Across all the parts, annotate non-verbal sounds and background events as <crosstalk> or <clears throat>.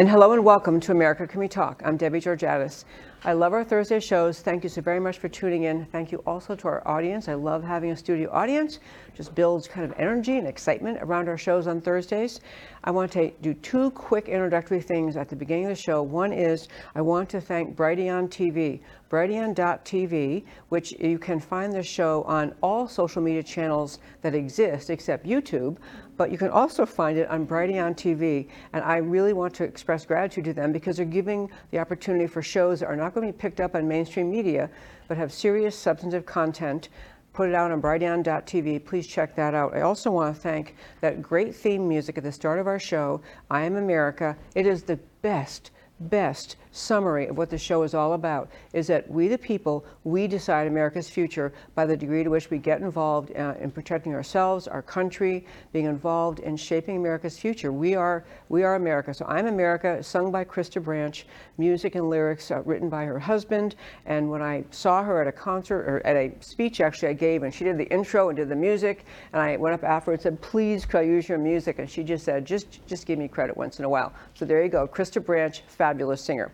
And hello and welcome to America Can We Talk. I'm Debbie Georgatos. I love our Thursday shows. Thank you so very much for tuning in. Thank you also to our audience. I love having a studio audience. Just builds kind of energy and excitement around our shows on Thursdays. I want to do two quick introductory things at the beginning of the show. One is I want to thank Brighteon TV, Brighteon.tv, which you can find the show on all social media channels that exist except YouTube but you can also find it on Brighteon TV. And I really want to express gratitude to them because they're giving the opportunity for shows that are not going to be picked up on mainstream media, but have serious substantive content. Put it out on Brighteon.tv. Please check that out. I also want to thank that great theme music at the start of our show, I Am America. It is the best best summary of what the show is all about is that we the people we decide america's future by the degree to which we get involved uh, in protecting ourselves our country being involved in shaping america's future. We are we are america. So i'm america sung by krista branch. Music and lyrics uh, written by her husband. And when i saw her at a concert or at a speech actually i gave and she did the intro and did the music and i went up afterwards and said please could i use your music? And she just said just just give me credit once in a while. So there you go krista branch fabulous singer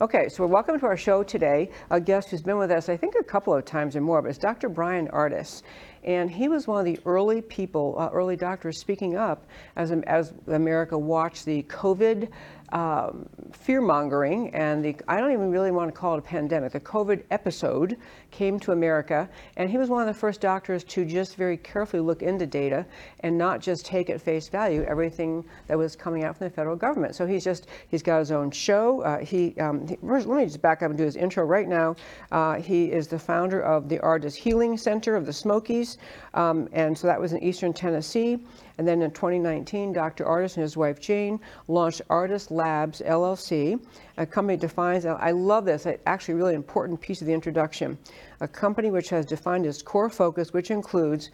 Okay, so we're welcome to our show today. A guest who's been with us, I think, a couple of times or more, but it's Dr. Bryan Ardis. And he was one of the early people, uh, early doctors speaking up as, as America watched the COVID um, fear mongering and the, I don't even really want to call it a pandemic, the COVID episode came to America. And he was one of the first doctors to just very carefully look into data and not just take at face value everything that was coming out from the federal government. So he's just, he's got his own show. Uh, he, um, he, let me just back up and do his intro right now. Uh, he is the founder of the Ardis Healing Center of the Smokies. Um, and so that was in Eastern Tennessee. And then in 2019, Dr. Ardis and his wife Jane launched Ardis Labs LLC, a company defines, I love this, actually really important piece of the introduction, a company which has defined its core focus, which includes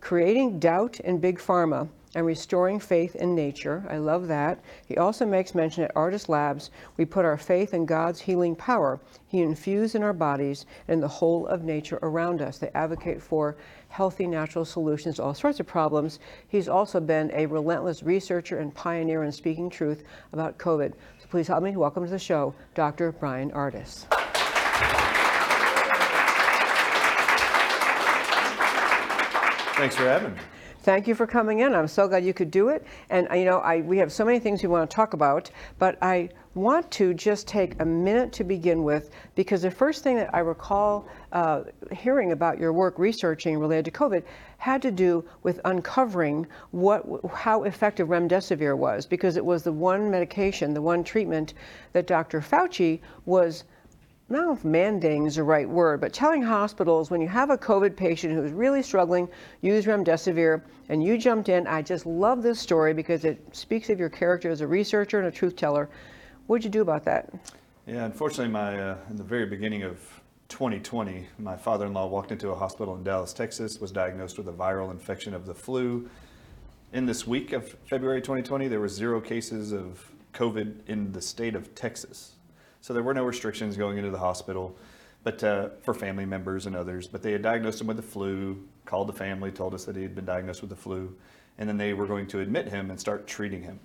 creating doubt in big pharma and restoring faith in nature. I love that. He also makes mention at Ardis Labs, we put our faith in God's healing power. He infused in our bodies and the whole of nature around us. They advocate for healthy natural solutions to all sorts of problems. He's also been a relentless researcher and pioneer in speaking truth about COVID. So please help me welcome to the show, Dr. Bryan Ardis. Thanks for having me. Thank you for coming in. I'm so glad you could do it. And uh, you know, I, we have so many things we want to talk about, but I want to just take a minute to begin with because the first thing that I recall uh, hearing about your work researching related to COVID had to do with uncovering what, how effective remdesivir was because it was the one medication, the one treatment that Dr. Fauci was I don't know if mandating is the right word, but telling hospitals when you have a COVID patient who's really struggling, use remdesivir, and you jumped in. I just love this story because it speaks of your character as a researcher and a truth teller. What'd you do about that? Yeah, unfortunately, my uh, in the very beginning of 2020, my father-in-law walked into a hospital in Dallas, Texas, was diagnosed with a viral infection of the flu. In this week of February 2020, there were zero cases of COVID in the state of Texas. So there were no restrictions going into the hospital, but uh, for family members and others. But they had diagnosed him with the flu, called the family, told us that he had been diagnosed with the flu, and then they were going to admit him and start treating him.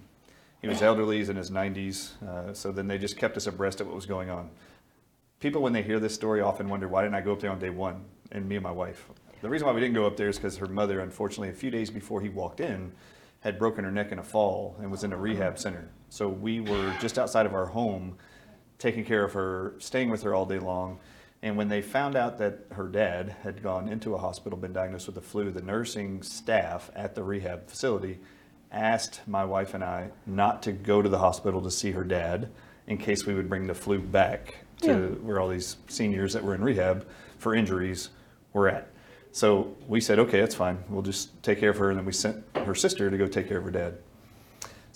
He was elderly, he's in his 90s, uh, so then they just kept us abreast of what was going on. People, when they hear this story, often wonder why didn't I go up there on day one, and me and my wife. The reason why we didn't go up there is because her mother, unfortunately, a few days before he walked in, had broken her neck in a fall and was in a rehab center. So we were just outside of our home taking care of her, staying with her all day long. And when they found out that her dad had gone into a hospital, been diagnosed with the flu, the nursing staff at the rehab facility asked my wife and I not to go to the hospital to see her dad in case we would bring the flu back to Yeah. where all these seniors that were in rehab for injuries were at. So we said, okay, that's fine. We'll just take care of her. And then we sent her sister to go take care of her dad.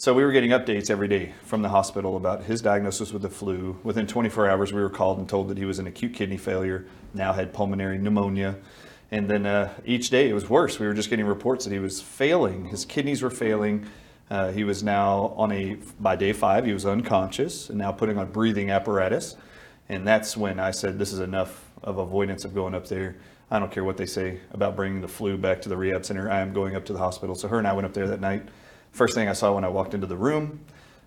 So we were getting updates every day from the hospital about his diagnosis with the flu. Within 24 hours, we were called and told that he was in acute kidney failure, now had pulmonary pneumonia. And then uh, each day it was worse. We were just getting reports that he was failing. His kidneys were failing. Uh, he was now on a, by day five, he was unconscious and now putting on breathing apparatus. And that's when I said, this is enough of avoidance of going up there. I don't care what they say about bringing the flu back to the rehab center. I am going up to the hospital. So her and I went up there that night. First thing I saw when I walked into the room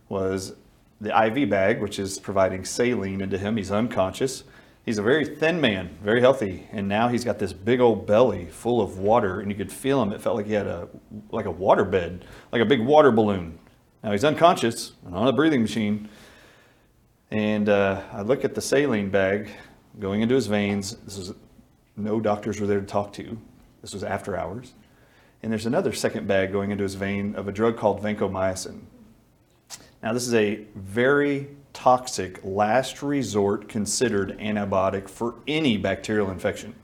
was the IV bag, which is providing saline into him. He's unconscious. He's a very thin man, very healthy, and now he's got this big old belly full of water, and you could feel him. It felt like he had a like a water bed, like a big water balloon. Now he's unconscious and on a breathing machine, and uh, I look at the saline bag going into his veins. This is no doctors were there to talk to. This was after hours. And there's another second bag going into his vein of a drug called vancomycin. Now, this is a very toxic, last resort considered antibiotic for any bacterial infection.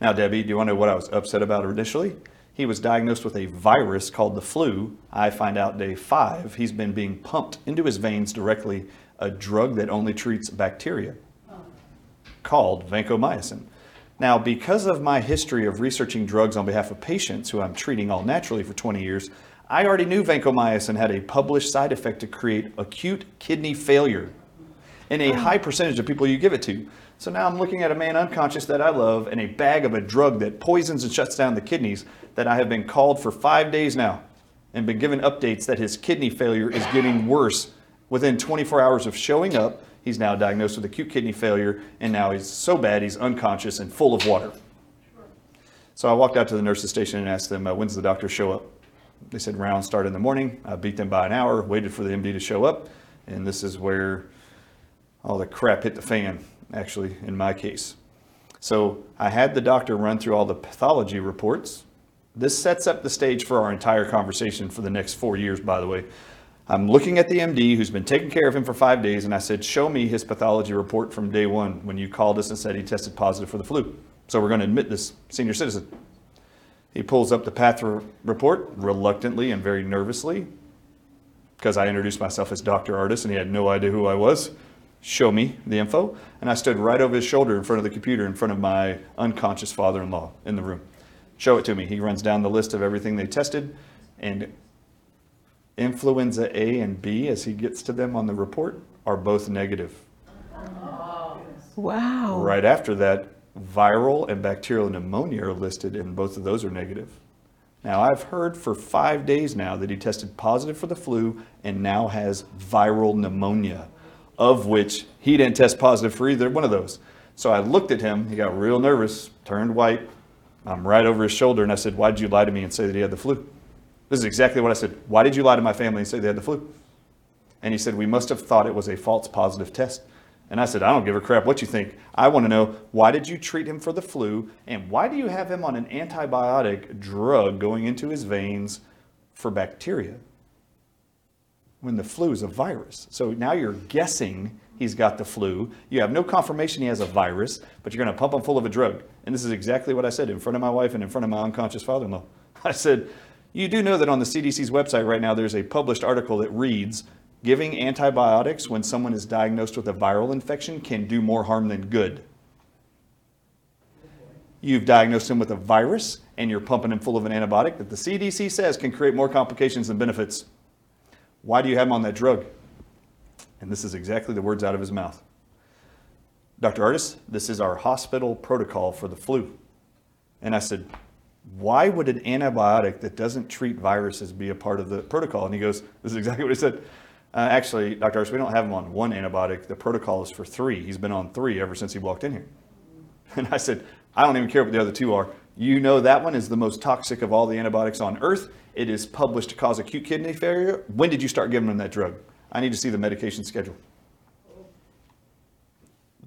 Now, Debbie, do you want to know what I was upset about initially? He was diagnosed with a virus called the flu. I find out day five he's been being pumped into his veins directly a drug that only treats bacteria oh. called vancomycin. Now, because of my history of researching drugs on behalf of patients who I'm treating all naturally for 20 years, I already knew vancomycin had a published side effect to create acute kidney failure in a high percentage of people you give it to. So now I'm looking at a man unconscious that I love and a bag of a drug that poisons and shuts down the kidneys that I have been called for five days now and been given updates that his kidney failure is getting worse. Within 24 hours of showing up, he's now diagnosed with acute kidney failure and now he's so bad he's unconscious and full of water. So I walked out to the nurse's station and asked them, uh, when's the doctor show up? They said rounds start in the morning. I beat them by an hour, waited for the MD to show up, and this is where all the crap hit the fan, actually, in my case. So I had the doctor run through all the pathology reports. This sets up the stage for our entire conversation for the next four years, by the way. I'm looking at the MD who's been taking care of him for five days, and I said, Show me his pathology report from day one when you called us and said he tested positive for the flu. So we're going to admit this senior citizen. He pulls up the path re- report reluctantly and very nervously because I introduced myself as Dr. Ardis and he had no idea who I was. Show me the info. And I stood right over his shoulder in front of the computer in front of my unconscious father in law in the room. Show it to me. He runs down the list of everything they tested and influenza A and B, as he gets to them on the report, are both negative. Wow. Right after that, viral and bacterial pneumonia are listed, and both of those are negative. Now, I've heard for five days now that he tested positive for the flu and now has viral pneumonia, of which he didn't test positive for either one of those. So I looked at him, he got real nervous, turned white. I'm right over his shoulder, and I said, Why did you lie to me and say that he had the flu? This is exactly what I said. Why did you lie to my family and say they had the flu? And he said, We must have thought it was a false positive test. And I said, I don't give a crap what you think. I want to know why did you treat him for the flu and why do you have him on an antibiotic drug going into his veins for bacteria when the flu is a virus? So now you're guessing he's got the flu. You have no confirmation he has a virus, but you're going to pump him full of a drug. And this is exactly what I said in front of my wife and in front of my unconscious father in law. <laughs> I said, You do know that on the CDC's website right now, there's a published article that reads, Giving antibiotics when someone is diagnosed with a viral infection can do more harm than good. You've diagnosed him with a virus and you're pumping him full of an antibiotic that the CDC says can create more complications than benefits. Why do you have him on that drug? And this is exactly the words out of his mouth. Dr. Ardis, this is our hospital protocol for the flu. And I said, why would an antibiotic that doesn't treat viruses be a part of the protocol? And he goes, this is exactly what he said. Uh, actually, Dr. Ardis, we don't have him on one antibiotic. The protocol is for three. He's been on three ever since he walked in here. <laughs> And I said, I don't even care what the other two are. You know that one is the most toxic of all the antibiotics on earth. It is published to cause acute kidney failure. When did you start giving him that drug? I need to see the medication schedule.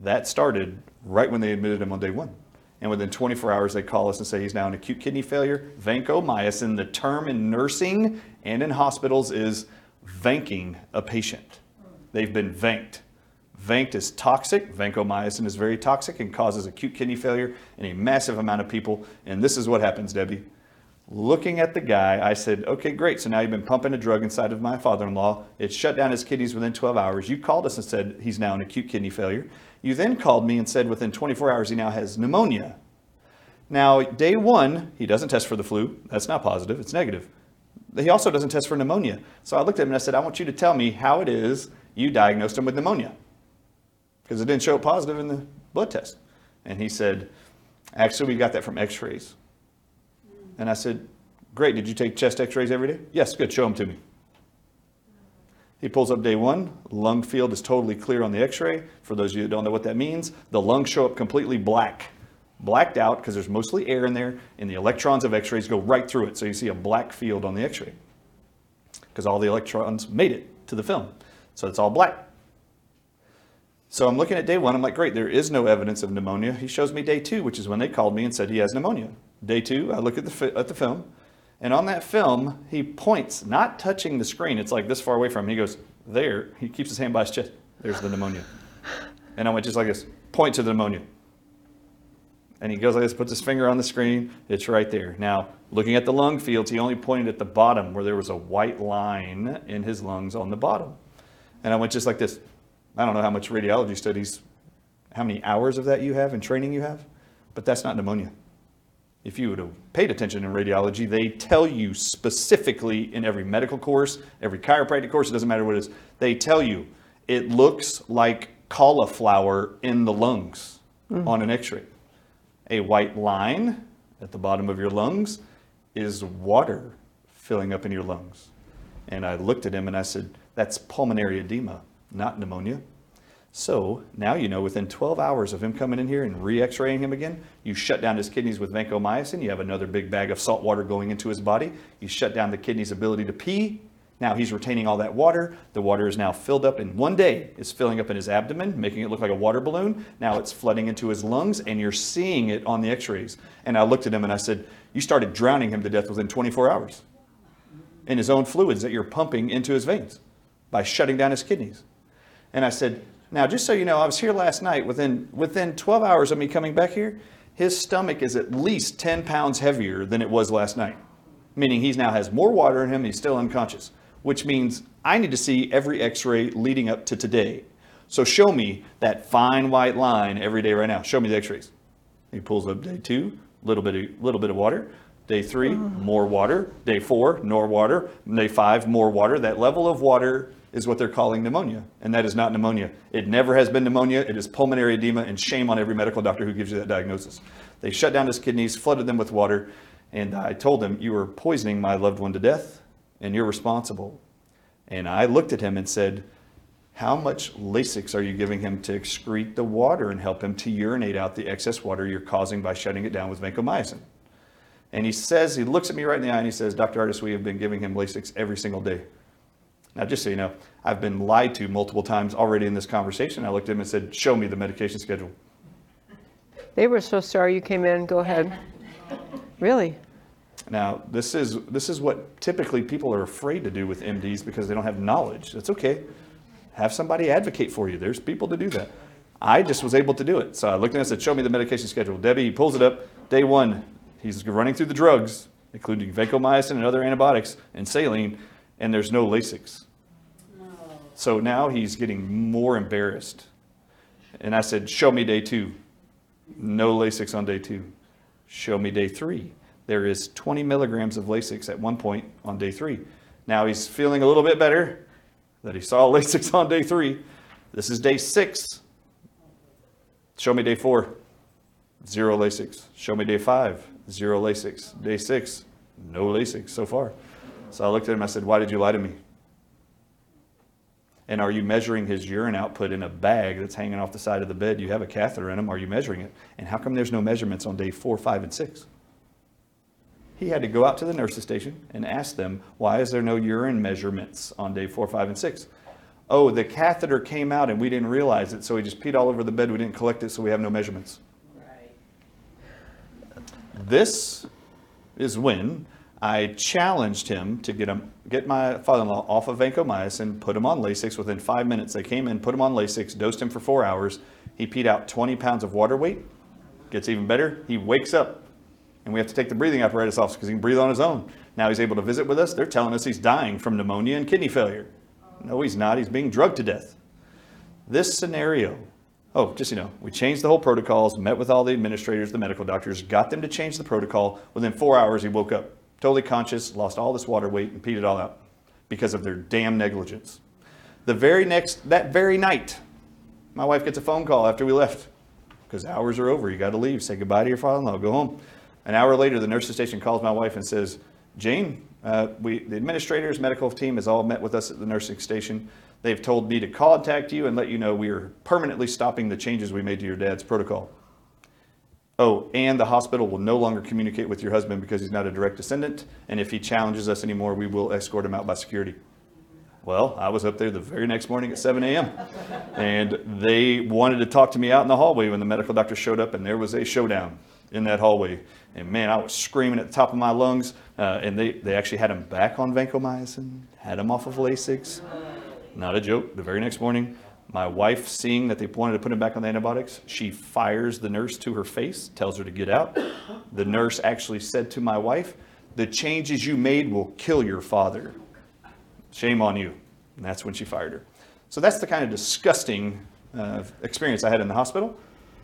That started right when they admitted him on day one. And within 24 hours, they call us and say he's now in acute kidney failure. Vancomycin, the term in nursing and in hospitals is vanking a patient. They've been vanked. Vanked is toxic. Vancomycin is very toxic and causes acute kidney failure in a massive amount of people. And this is what happens, Debbie. Looking at the guy, I said, okay, great. So now you've been pumping a drug inside of my father in law. It shut down his kidneys within 12 hours. You called us and said he's now in acute kidney failure. You then called me and said within 24 hours he now has pneumonia. Now, day one, he doesn't test for the flu. That's not positive, it's negative. He also doesn't test for pneumonia. So I looked at him and I said, I want you to tell me how it is you diagnosed him with pneumonia. Because it didn't show positive in the blood test. And he said, Actually, we got that from x rays. And I said, Great, did you take chest x rays every day? Yes, good, show them to me. He pulls up day one, lung field is totally clear on the x ray. For those of you that don't know what that means, the lungs show up completely black. Blacked out because there's mostly air in there, and the electrons of x rays go right through it. So you see a black field on the x ray because all the electrons made it to the film. So it's all black. So I'm looking at day one. I'm like, great, there is no evidence of pneumonia. He shows me day two, which is when they called me and said he has pneumonia. Day two, I look at the, at the film, and on that film, he points, not touching the screen. It's like this far away from him. He goes, there. He keeps his hand by his chest. There's the pneumonia. And I went just like this, point to the pneumonia. And he goes like this, puts his finger on the screen. It's right there. Now, looking at the lung fields, he only pointed at the bottom where there was a white line in his lungs on the bottom. And I went just like this. I don't know how much radiology studies, how many hours of that you have and training you have, but that's not pneumonia. If you would have paid attention in radiology, they tell you specifically in every medical course, every chiropractic course, it doesn't matter what it is, they tell you it looks like cauliflower in the lungs mm. on an x ray. A white line at the bottom of your lungs is water filling up in your lungs. And I looked at him and I said, That's pulmonary edema, not pneumonia. So now you know within 12 hours of him coming in here and re x raying him again, you shut down his kidneys with vancomycin. You have another big bag of salt water going into his body. You shut down the kidney's ability to pee. Now he's retaining all that water. The water is now filled up in one day. It's filling up in his abdomen, making it look like a water balloon. Now it's flooding into his lungs, and you're seeing it on the x rays. And I looked at him and I said, You started drowning him to death within 24 hours in his own fluids that you're pumping into his veins by shutting down his kidneys. And I said, now just so you know, I was here last night. Within within 12 hours of me coming back here, his stomach is at least 10 pounds heavier than it was last night. Meaning he now has more water in him, and he's still unconscious, which means I need to see every x-ray leading up to today. So show me that fine white line every day right now. Show me the x-rays. He pulls up day two, little bit of, little bit of water. Day three, oh. more water. Day four, more water. Day five, more water. That level of water is what they're calling pneumonia, and that is not pneumonia. It never has been pneumonia. It is pulmonary edema, and shame on every medical doctor who gives you that diagnosis. They shut down his kidneys, flooded them with water, and I told him, You are poisoning my loved one to death, and you're responsible. And I looked at him and said, how much Lasix are you giving him to excrete the water and help him to urinate out the excess water you're causing by shutting it down with vancomycin? And he says, he looks at me right in the eye and he says, Dr. Ardis, we have been giving him Lasix every single day. Now, just so you know, I've been lied to multiple times already in this conversation. I looked at him and said, Show me the medication schedule. They were so sorry you came in. Go ahead. Really? Now, this is, this is what typically people are afraid to do with MDs because they don't have knowledge. That's okay. Have somebody advocate for you. There's people to do that. I just was able to do it. So I looked at him and said, Show me the medication schedule. Debbie pulls it up. Day one, he's running through the drugs, including vancomycin and other antibiotics and saline, and there's no Lasix. No. So now he's getting more embarrassed. And I said, Show me day two. No Lasix on day two. Show me day three. There is 20 milligrams of Lasix at one point on day three. Now he's feeling a little bit better that he saw <laughs> Lasix on day three. This is day six. Show me day four. Zero Lasix. Show me day five. Zero Lasix. Day six. No Lasix so far. So I looked at him. I said, Why did you lie to me? And are you measuring his urine output in a bag that's hanging off the side of the bed? You have a catheter in him. Are you measuring it? And how come there's no measurements on day four, five, and six? He had to go out to the nurse's station and ask them, why is there no urine measurements on day four, five, and six? Oh, the catheter came out and we didn't realize it, so he just peed all over the bed. We didn't collect it, so we have no measurements. This is when I challenged him to get him get my father-in-law off of vancomycin, put him on Lasix. Within five minutes, they came in, put him on Lasix, dosed him for four hours. He peed out 20 pounds of water weight. Gets even better. He wakes up, and we have to take the breathing apparatus off because he can breathe on his own. Now he's able to visit with us. They're telling us he's dying from pneumonia and kidney failure. No, he's not. He's being drugged to death. This scenario Oh, just you know, we changed the whole protocols, met with all the administrators, the medical doctors, got them to change the protocol. Within four hours, he woke up totally conscious, lost all this water weight, and peed it all out because of their damn negligence. The very next, that very night, my wife gets a phone call after we left because hours are over. You got to leave. Say goodbye to your father-in-law. Go home. An hour later, the nurse's station calls my wife and says, Jane, uh, we, the administrators, medical team has all met with us at the nursing station. They've told me to contact you and let you know we are permanently stopping the changes we made to your dad's protocol. Oh, and the hospital will no longer communicate with your husband because he's not a direct descendant. And if he challenges us anymore, we will escort him out by security. Well, I was up there the very next morning at 7 a.m. and they wanted to talk to me out in the hallway when the medical doctor showed up, and there was a showdown in that hallway. And man, I was screaming at the top of my lungs. Uh, and they, they actually had him back on vancomycin, had him off of Lasix. Not a joke. The very next morning, my wife, seeing that they wanted to put him back on the antibiotics, she fires the nurse to her face, tells her to get out. The nurse actually said to my wife, The changes you made will kill your father. Shame on you. And that's when she fired her. So that's the kind of disgusting uh, experience I had in the hospital.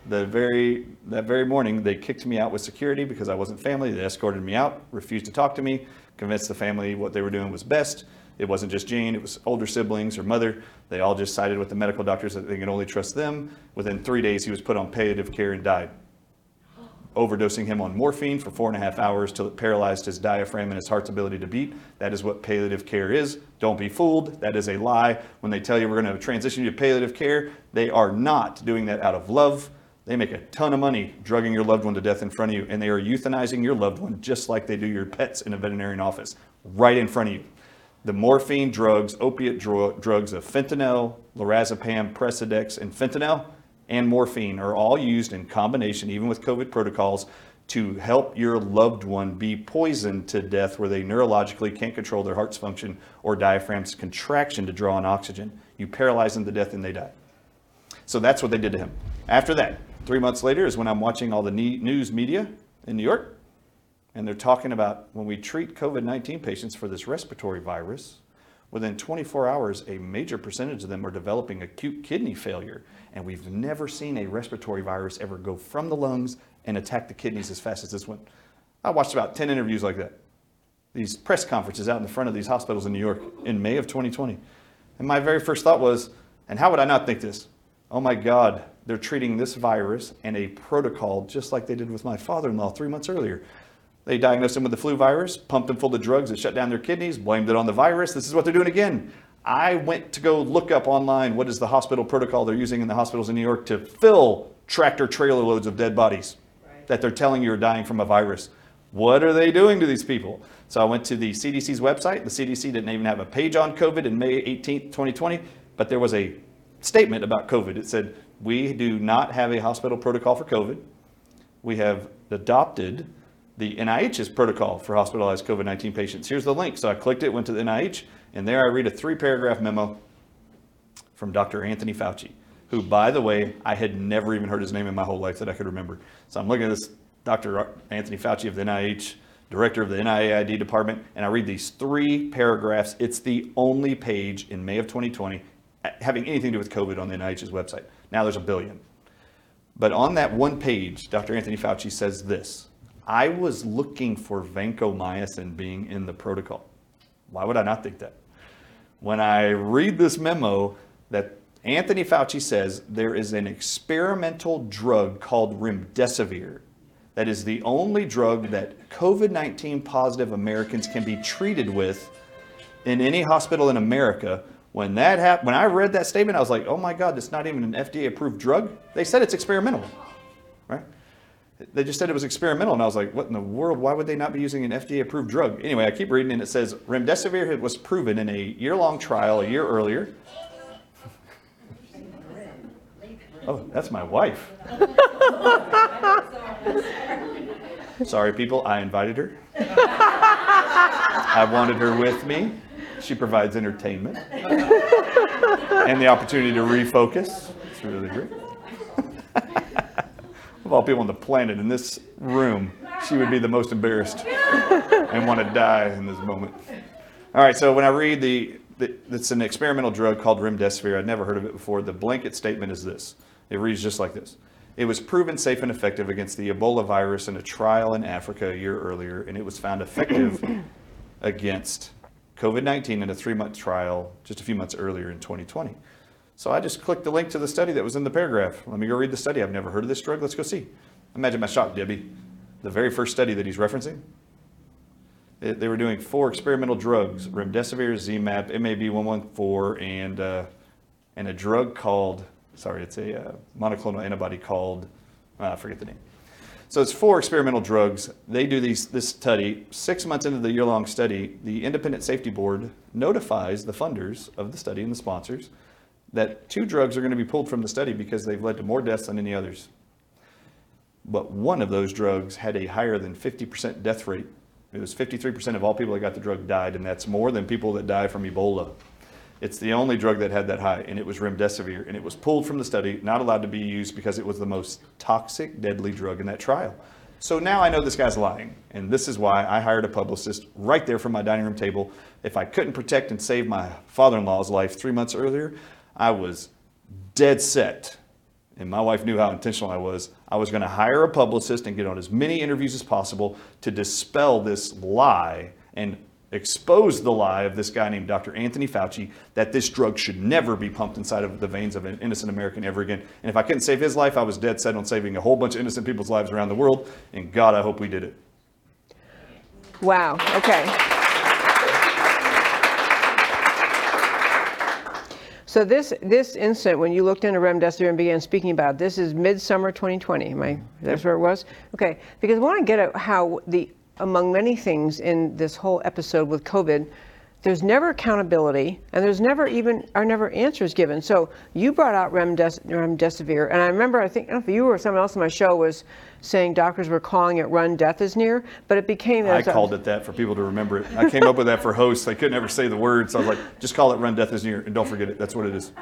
The very that very morning, they kicked me out with security because I wasn't family. They escorted me out, refused to talk to me, convinced the family what they were doing was best. It wasn't just Jane, it was older siblings or mother. They all just sided with the medical doctors that they could only trust them. Within three days, he was put on palliative care and died. Overdosing him on morphine for four and a half hours till it paralyzed his diaphragm and his heart's ability to beat. That is what palliative care is. Don't be fooled. That is a lie. When they tell you we're going to transition you to palliative care, they are not doing that out of love. They make a ton of money drugging your loved one to death in front of you, and they are euthanizing your loved one just like they do your pets in a veterinarian office, right in front of you the morphine drugs, opiate dro- drugs of fentanyl, lorazepam, Precedex, and fentanyl and morphine are all used in combination, even with COVID protocols, to help your loved one be poisoned to death where they neurologically can't control their heart's function or diaphragm's contraction to draw in oxygen. You paralyze them to death and they die. So that's what they did to him. After that, three months later is when I'm watching all the news media in New York and they're talking about when we treat COVID 19 patients for this respiratory virus, within 24 hours, a major percentage of them are developing acute kidney failure. And we've never seen a respiratory virus ever go from the lungs and attack the kidneys as fast as this one. I watched about 10 interviews like that. These press conferences out in the front of these hospitals in New York in May of 2020. And my very first thought was, and how would I not think this? Oh my God, they're treating this virus and a protocol just like they did with my father in law three months earlier. They diagnosed him with the flu virus, pumped them full of drugs that shut down their kidneys, blamed it on the virus. This is what they're doing again. I went to go look up online what is the hospital protocol they're using in the hospitals in New York to fill tractor trailer loads of dead bodies right. that they're telling you are dying from a virus. What are they doing to these people? So I went to the CDC's website. The CDC didn't even have a page on COVID in May 18th, 2020, but there was a statement about COVID. It said, We do not have a hospital protocol for COVID. We have adopted the NIH's protocol for hospitalized COVID 19 patients. Here's the link. So I clicked it, went to the NIH, and there I read a three paragraph memo from Dr. Anthony Fauci, who, by the way, I had never even heard his name in my whole life that I could remember. So I'm looking at this Dr. Anthony Fauci of the NIH, director of the NIAID department, and I read these three paragraphs. It's the only page in May of 2020 eh, having anything to do with COVID on the NIH's website. Now there's a billion. But on that one page, Dr. Anthony Fauci says this I was looking for vancomycin being in the protocol. Why would I not think that? When I read this memo that Anthony Fauci says there is an experimental drug called remdesivir that is the only drug that COVID 19 positive Americans can be treated with in any hospital in America. When that happened, when I read that statement, I was like, oh my God, it's not even an FDA approved drug. They said it's experimental, right? They just said it was experimental, and I was like, what in the world? Why would they not be using an FDA approved drug? Anyway, I keep reading, and it says remdesivir was proven in a year long trial a year earlier Oh, that's my wife. <laughs> Sorry, people, I invited her. I wanted her with me. She provides entertainment <laughs> and the opportunity to refocus. It's really great. <laughs> of all people on the planet in this room, she would be the most embarrassed and want to die in this moment. All right, so when I read the, the it's an experimental drug called remdesivir. I'd never heard of it before. The blanket statement is this. It reads just like this. It was proven safe and effective against the Ebola virus in a trial in Africa a year earlier, and it was found effective <coughs> against COVID 19 in a three month trial just a few months earlier in 2020. So I just clicked the link to the study that was in the paragraph. Let me go read the study. I've never heard of this drug. Let's go see. Imagine my shock, Debbie. The very first study that he's referencing, they, they were doing four experimental drugs remdesivir, ZMapp, MAB114, and, uh, and a drug called, sorry, it's a uh, monoclonal antibody called, uh, I forget the name. So it's four experimental drugs. They do these, this study. Six months into the year-long study, the Independent Safety Board notifies the funders of the study and the sponsors that two drugs are going to be pulled from the study because they've led to more deaths than any others. But one of those drugs had a higher than 50% death rate. It was 53% of all people that got the drug died, and that's more than people that die from Ebola. It's the only drug that had that high, and it was remdesivir, and it was pulled from the study, not allowed to be used because it was the most toxic, deadly drug in that trial. So now I know this guy's lying, and this is why I hired a publicist right there from my dining room table. If I couldn't protect and save my father-in-law's life three months earlier, I was dead set, and my wife knew how intentional I was. I was going to hire a publicist and get on as many interviews as possible to dispel this lie and expose the lie of this guy named Dr. Anthony Fauci that this drug should never be pumped inside of the veins of an innocent American ever again. And if I couldn't save his life, I was dead set on saving a whole bunch of innocent people's lives around the world. And God, I hope we did it. Wow. Okay. So this this incident, when you looked into remdesivir and began speaking about it, this is midsummer 2020. Am I? That's where it was. Okay. Because I want to get at how the among many things in this whole episode with COVID, there's never accountability and there's never even are never answers given. So you brought out remdes, remdesivir, and I remember I think I don't know if you or someone else on my show was saying doctors were calling it "run death is near," but it became. I called it that for people to remember it. I came up with that for hosts. They couldn't ever say the word, so I was like, just call it "run death is near" and don't forget it. That's what it is.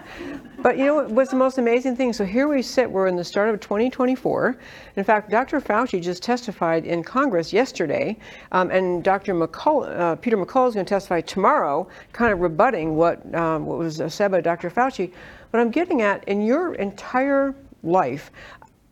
But you know what, what's the most amazing thing? So here we sit, we're in the start of 2024. In fact, Dr. Fauci just testified in Congress yesterday, um, and Dr. McCull, uh, Peter McCullough is going to testify tomorrow, kind of rebutting what, um, what was said by Dr. Fauci. What I'm getting at, in your entire life,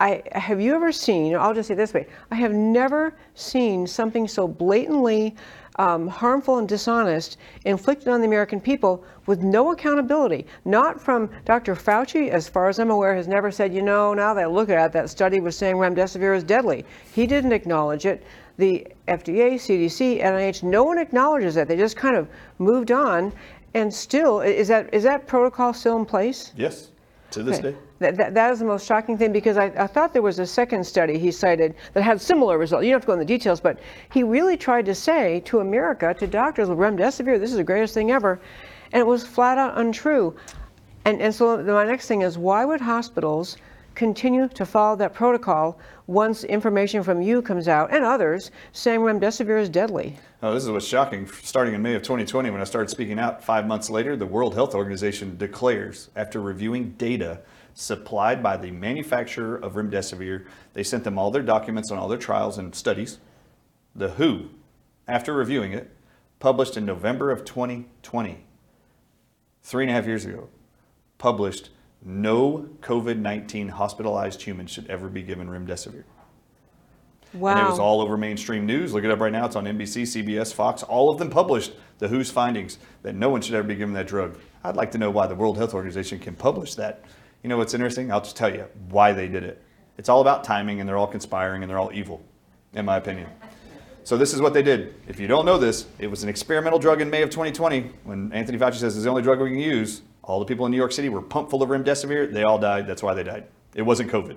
I, have you ever seen, I'll just say this way, I have never seen something so blatantly um, harmful and dishonest inflicted on the American people with no accountability. Not from Dr. Fauci, as far as I'm aware, has never said, you know, now that I look at it, that study was saying remdesivir is deadly. He didn't acknowledge it. The FDA, CDC, NIH, no one acknowledges that. They just kind of moved on. And still, is that is that protocol still in place? Yes, to this day. That, that, that is the most shocking thing because I, I thought there was a second study he cited that had similar results. You don't have to go into the details, but he really tried to say to America, to doctors, with remdesivir, this is the greatest thing ever. And it was flat out untrue. And, and so my next thing is why would hospitals continue to follow that protocol once information from you comes out and others saying remdesivir is deadly? Oh, this is what's shocking. Starting in May of 2020, when I started speaking out, five months later, the World Health Organization declares, after reviewing data supplied by the manufacturer of remdesivir, they sent them all their documents on all their trials and studies. The WHO, after reviewing it, published in November of 2020, three and a half years ago, published no COVID 19 hospitalized human should ever be given remdesivir. Wow. And it was all over mainstream news. Look it up right now. It's on NBC, CBS, Fox. All of them published the WHO's findings that no one should ever be given that drug. I'd like to know why the World Health Organization can publish that. You know what's interesting? I'll just tell you why they did it. It's all about timing, and they're all conspiring, and they're all evil, in my opinion. So this is what they did. If you don't know this, it was an experimental drug in May of 2020 when Anthony Fauci says it's the only drug we can use. All the people in New York City were pumped full of remdesivir. They all died. That's why they died. It wasn't COVID.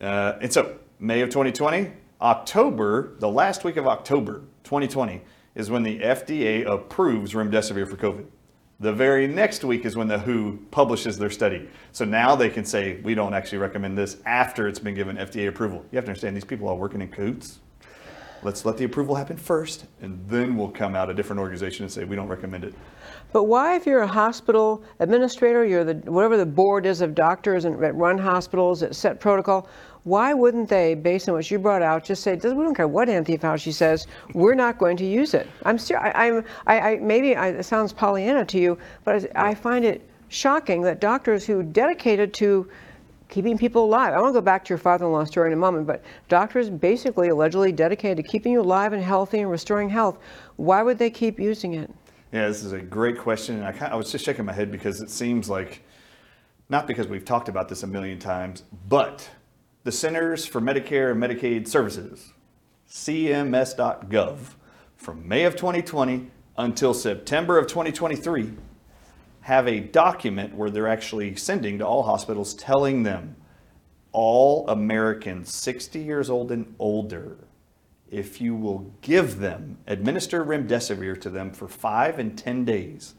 Uh, and so, May of 2020, October, the last week of October 2020, is when the FDA approves remdesivir for COVID. The very next week is when the WHO publishes their study. So now they can say, we don't actually recommend this after it's been given FDA approval. You have to understand, these people are working in cahoots. Let's let the approval happen first, and then we'll come out a different organization and say, we don't recommend it. But why, if you're a hospital administrator, you're the whatever the board is of doctors and that run hospitals that set protocol, why wouldn't they, based on what you brought out, just say, we don't care what Anthony Fauci says, we're not going to use it? I'm ser- I, I'm, I, I, maybe I, it sounds Pollyanna to you, but I I find it shocking that doctors who dedicated to keeping people alive. I want to go back to your father-in-law story in a moment, but doctors basically allegedly dedicated to keeping you alive and healthy and restoring health. Why would they keep using it? Yeah, this is a great question, and I, kind I was just shaking my head because it seems like, not because we've talked about this a million times, but the Centers for Medicare and Medicaid Services, CMS.gov, from May of 2020 until September of 2023, have a document where they're actually sending to all hospitals telling them all Americans 60 years old and older, if you will give them, administer remdesivir to them for five and 10 days,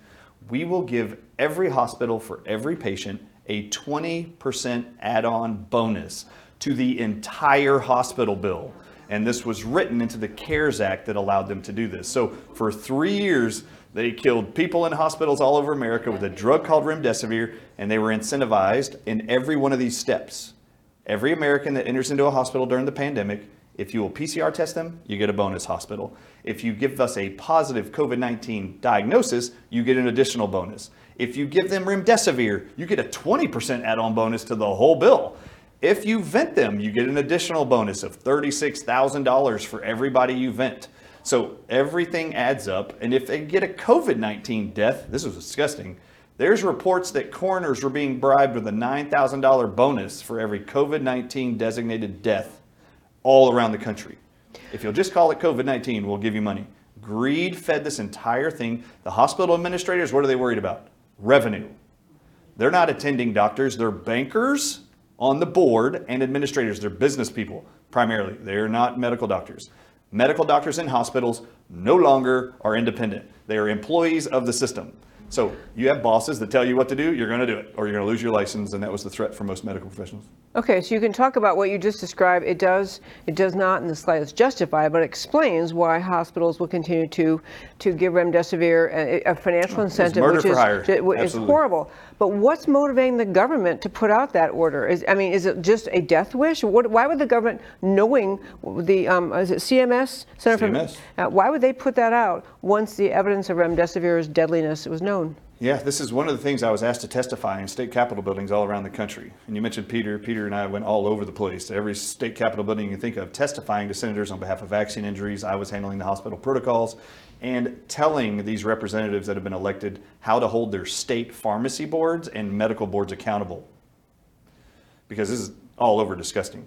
we will give every hospital for every patient a 20% add on bonus to the entire hospital bill. And this was written into the CARES Act that allowed them to do this. So for three years, they killed people in hospitals all over America with a drug called remdesivir, and they were incentivized in every one of these steps. Every American that enters into a hospital during the pandemic, if you will PCR test them, you get a bonus hospital. If you give us a positive COVID 19 diagnosis, you get an additional bonus. If you give them remdesivir, you get a 20% add on bonus to the whole bill. If you vent them, you get an additional bonus of $36,000 for everybody you vent. So everything adds up. And if they get a COVID 19 death, this was disgusting. There's reports that coroners were being bribed with a $9,000 bonus for every COVID 19 designated death all around the country. If you'll just call it COVID 19, we'll give you money. Greed fed this entire thing. The hospital administrators, what are they worried about? Revenue. They're not attending doctors, they're bankers on the board and administrators. They're business people primarily. They're not medical doctors. Medical doctors in hospitals no longer are independent, they are employees of the system. So you have bosses that tell you what to do, you're going to do it, or you're going to lose your license, and that was the threat for most medical professionals. Okay, so you can talk about what you just described. It does, it does not in the slightest justify, but explains why hospitals will continue to to give remdesivir a, a financial incentive, murder which for is hire. is horrible. But what's motivating the government to put out that order? Is I mean, is it just a death wish? What, why would the government, knowing the um, is it CMS Center for- CMS. uh, why would they put that out once the evidence of remdesivir's deadliness was known? Yeah, this is one of the things I was asked to testify in state capitol buildings all around the country. And you mentioned Peter. Peter and I went all over the place every state capitol building you can think of, testifying to senators on behalf of vaccine injuries. I was handling the hospital protocols and telling these representatives that have been elected how to hold their state pharmacy boards and medical boards accountable. Because this is all over disgusting.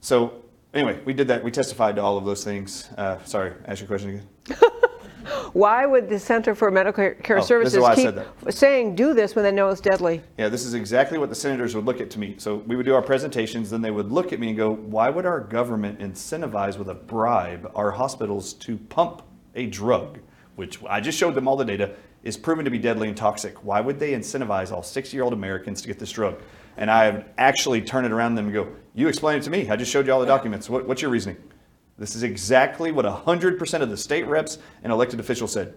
So, anyway, we did that. We testified to all of those things. Uh, sorry, ask your question again. <laughs> Why would the Center for Medical Care Oh, Services keep saying do this when they know it's deadly? Yeah, this is exactly what the senators would look at to me. So we would do our presentations, then they would look at me and go, why would our government incentivize with a bribe our hospitals to pump a drug, which I just showed them all the data, is proven to be deadly and toxic? Why would they incentivize all 60 year old Americans to get this drug? And I actually turned it around them and go, you explain it to me. I just showed you all the documents. What, what's your reasoning? This is exactly what 100% of the state reps and elected officials said.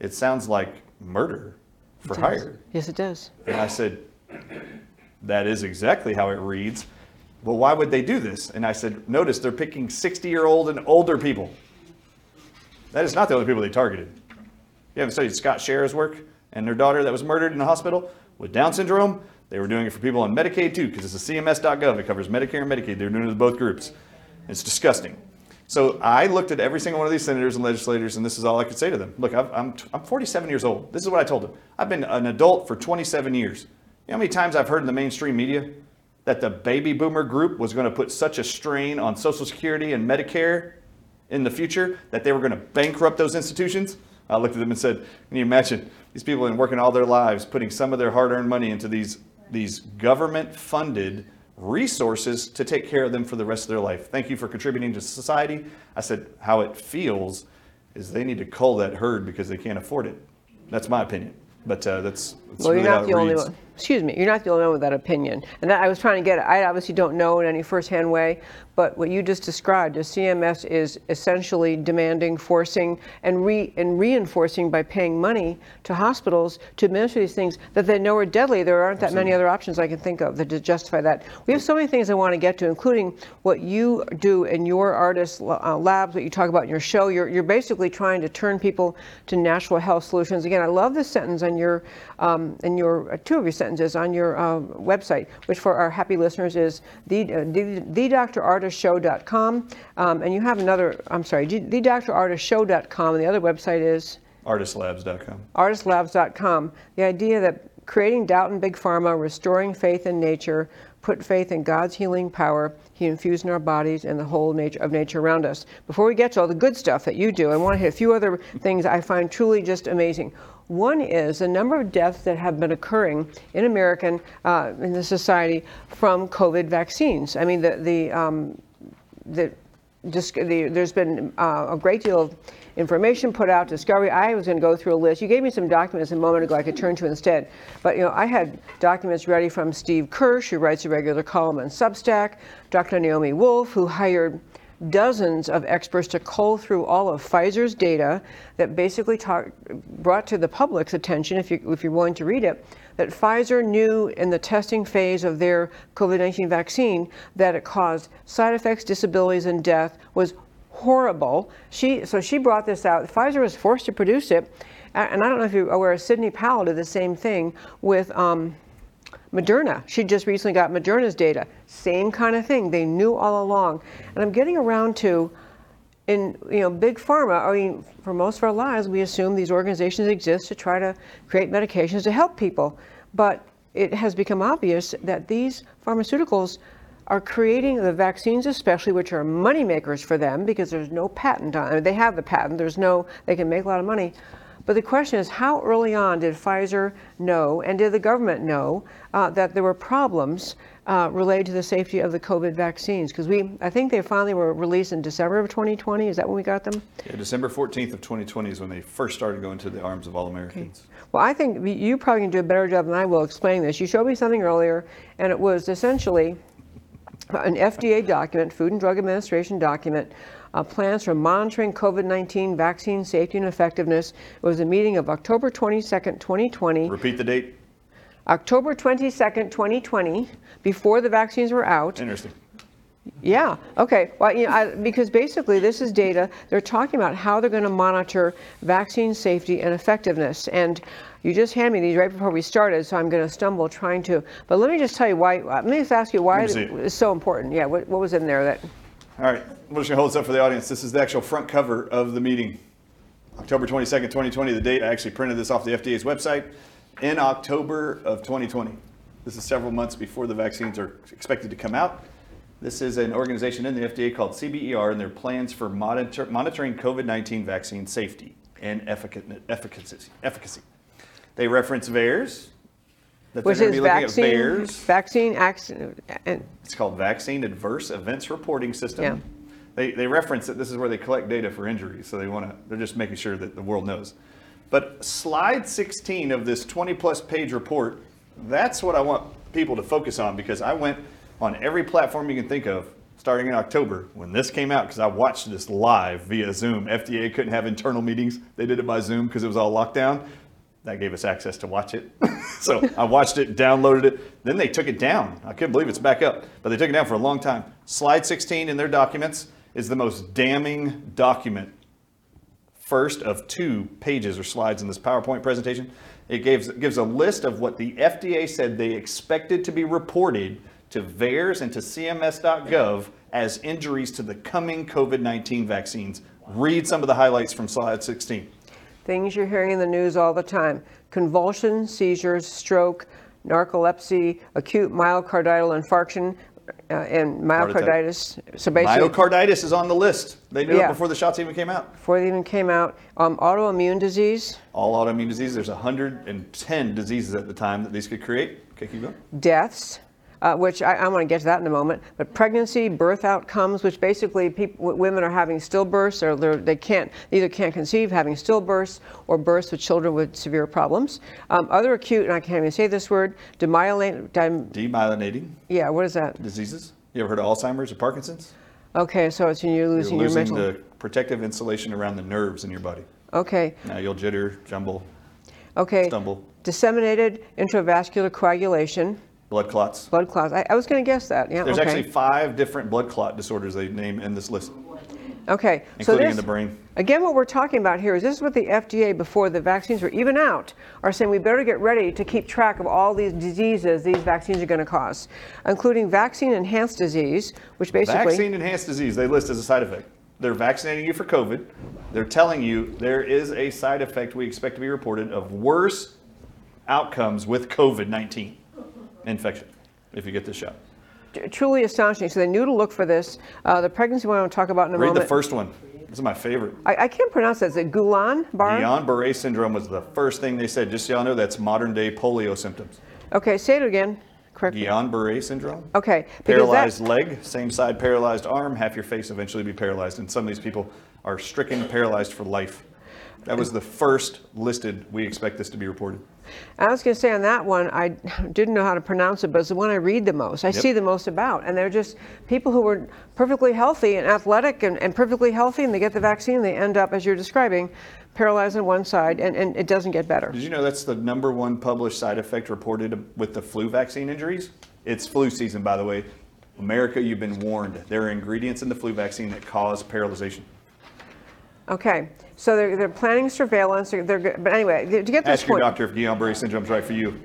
It sounds like murder for hire. Yes, it does. And I said, that is exactly how it reads. Well, why would they do this? And I said, notice they're picking 60 year old and older people. That is not the only people they targeted. You haven't studied Scott Schara's work and their daughter that was murdered in the hospital with Down syndrome? They were doing it for people on Medicaid too, because it's a CMS.gov. It covers Medicare and Medicaid. They're doing it with both groups. It's disgusting. So I looked at every single one of these senators and legislators, and this is all I could say to them. Look, I've, I'm, I'm 47 years old. This is what I told them. I've been an adult for 27 years. You know how many times I've heard in the mainstream media that the baby boomer group was going to put such a strain on Social Security and Medicare in the future that they were going to bankrupt those institutions? I looked at them and said, Can you imagine? These people have been working all their lives, putting some of their hard earned money into these, these government funded resources to take care of them for the rest of their life. Thank you for contributing to society. I said, How it feels is they need to cull that herd because they can't afford it. That's my opinion. But uh, that's, that's Well, really you're not the only reads. one. Excuse me, you're not the only one with that opinion. And that, I was trying to get, I obviously don't know in any firsthand way, but what you just described is CMS is essentially demanding, forcing, and, re, and reinforcing by paying money to hospitals to administer these things that they know are deadly. There aren't that many other options I can think of that justify that. We have so many things I want to get to, including what you do in your artist uh, labs, what you talk about in your show. You're, you're basically trying to turn people to natural health solutions. Again, I love this sentence on your, um, in your, uh, two of your sentences on your uh, website, which for our happy listeners is the, uh, the, thedoctorartistshow.com. Um, and you have another, I'm sorry, thedoctorartistshow.com, and the other website is? Artistlabs.com. artistlabs.com. The idea that creating doubt in big pharma, restoring faith in nature, put faith in God's healing power He infused in our bodies and the whole nature of nature around us. Before we get to all the good stuff that you do, I want to hit a few other things I find truly just amazing. One is the number of deaths that have been occurring in American uh, in the society from COVID vaccines. I mean, the the um, the, the, there's been uh, a great deal of information put out, discovery. I was going to go through a list. You gave me some documents a moment ago I could turn to instead. But you know, I had documents ready from Steve Kirsch, who writes a regular column on Substack, Dr. Naomi Wolf, who hired dozens of experts to cull through all of Pfizer's data that basically talk, brought to the public's attention, if, you, if you're willing to read it, that Pfizer knew in the testing phase of their COVID 19 vaccine that it caused side effects, disabilities, and death, was horrible. She, so she brought this out. Pfizer was forced to produce it. And I don't know if you're aware, Sidney Powell did the same thing with. Um, Moderna. She just recently got Moderna's data. Same kind of thing. They knew all along. And I'm getting around to, in you know, big pharma. I mean, for most of our lives, we assume these organizations exist to try to create medications to help people. But it has become obvious that these pharmaceuticals are creating the vaccines, especially, which are money makers for them because there's no patent on. I mean, they have the patent. There's no. They can make a lot of money. But the question is, how early on did Pfizer know, and did the government know, uh, that there were problems uh, related to the safety of the COVID vaccines? Because we, I think they finally were released in December of 2020. Is that when we got them? Yeah, December 14th of 2020 is when they first started going to the arms of all Americans. Well, I think you probably can do a better job than I will explaining this. You showed me something earlier, and it was essentially an FDA document, Food and Drug Administration document, uh, plans for monitoring COVID 19 vaccine safety and effectiveness. It was a meeting of October 22nd, 2020. Repeat the date. October 22nd, 2020, before the vaccines were out. Interesting. Yeah, okay. Well, you know, I, because basically this is data. They're talking about how they're going to monitor vaccine safety and effectiveness. And you just handed me these right before we started, so I'm going to stumble trying to. But let me just tell you why. Let me just ask you why Let me it see. so important. Yeah, what, what was in there that? All right, we're just gonna hold this up for the audience. This is the actual front cover of the meeting. October 22nd, 2020, the date. I actually printed this off the FDA's website in October of 2020. This is several months before the vaccines are expected to come out. This is an organization in the FDA called CBER and their plans for monitor, monitoring COVID-19 vaccine safety and efficacy. efficacy. They reference VAERS, that Which they're is going to be looking at vaccine, vaccine accident, uh, and It's called Vaccine Adverse Events Reporting System. Yeah. They, they reference that this is where they collect data for injuries, so they want to, they're just making sure that the world knows. But slide 16 of this 20 plus page report, that's what I want people to focus on because I went on every platform you can think of starting in October when this came out because I watched this live via Zoom. FDA couldn't have internal meetings, they did it by Zoom because it was all locked down. That gave us access to watch it. <laughs> so I watched it, downloaded it. Then they took it down. I couldn't believe it's back up, but they took it down for a long time. Slide 16 in their documents is the most damning document first of two pages or slides in this PowerPoint presentation. It gives, gives a list of what the FDA said they expected to be reported to VAERS and to CMS.gov as injuries to the coming COVID 19 vaccines. Read some of the highlights from slide 16. Things you're hearing in the news all the time: convulsions, seizures, stroke, narcolepsy, acute myocardial infarction, uh, and myocarditis. So basically, Myocarditis is on the list. They knew Yeah. it before the shots even came out. before they even came out, um, autoimmune disease, All autoimmune diseases, there's 110 diseases at the time that these could create. Okay, keep going. deaths, uh, which I, I want to get to that in a moment. But pregnancy, birth outcomes, which basically people, women are having stillbirths or they're, can't either can't conceive, having stillbirths, or births with children with severe problems. Um, other acute, and I can't even say this word, demyelinating. Demyelinating yeah, what is that? diseases. You ever heard of Alzheimer's or Parkinson's? Okay, so it's when you're losing, You're losing your mental. the protective insulation around the nerves in your body. Okay, Now you'll jitter, jumble, okay. stumble, Disseminated intravascular coagulation, blood clots. blood clots. I, I was going to guess that. Yeah. There's okay. actually five different blood clot disorders they name in this list, Okay, so including this, in the brain. again, what we're talking about here is this is what the FDA, before the vaccines were even out, are saying we better get ready to keep track of all these diseases these vaccines are going to cause, including vaccine-enhanced disease, which basically Vaccine enhanced disease, they list as a side effect. They're vaccinating you for COVID. They're telling you there is a side effect we expect to be reported of worse outcomes with COVID 19 infection if you get this shot. truly astonishing. So they knew to look for this. Uh, the pregnancy one I'll talk about in a Read the first one. This is my favorite. I, I can't pronounce that. Is it Guillain-Barré? Guillain-Barré syndrome was the first thing they said. Just so y'all know, that's modern day polio symptoms. Okay, say it again. Correct. Guillain-Barré syndrome. Okay, because that- Paralyzed leg, same side paralyzed arm, half your face eventually be paralyzed. And some of these people are stricken paralyzed for life. That was the first listed. We expect this to be reported. I was going to say on that one, I <laughs> didn't know how to pronounce it, but it's the one I read the most. I see the most about. And they're just people who were perfectly healthy and athletic and, and perfectly healthy, and they get the vaccine, they end up, as you're describing, paralyzed on one side, and, and it doesn't get better. Did you know that's the number one published side effect reported with the flu vaccine injuries? It's flu season, by the way. America, you've been warned. There are ingredients in the flu vaccine that cause paralyzation. Okay, so they're, they're planning surveillance. They're, they're. But anyway, to get this Ask your point. doctor if Guillain-Barré syndrome's right for you.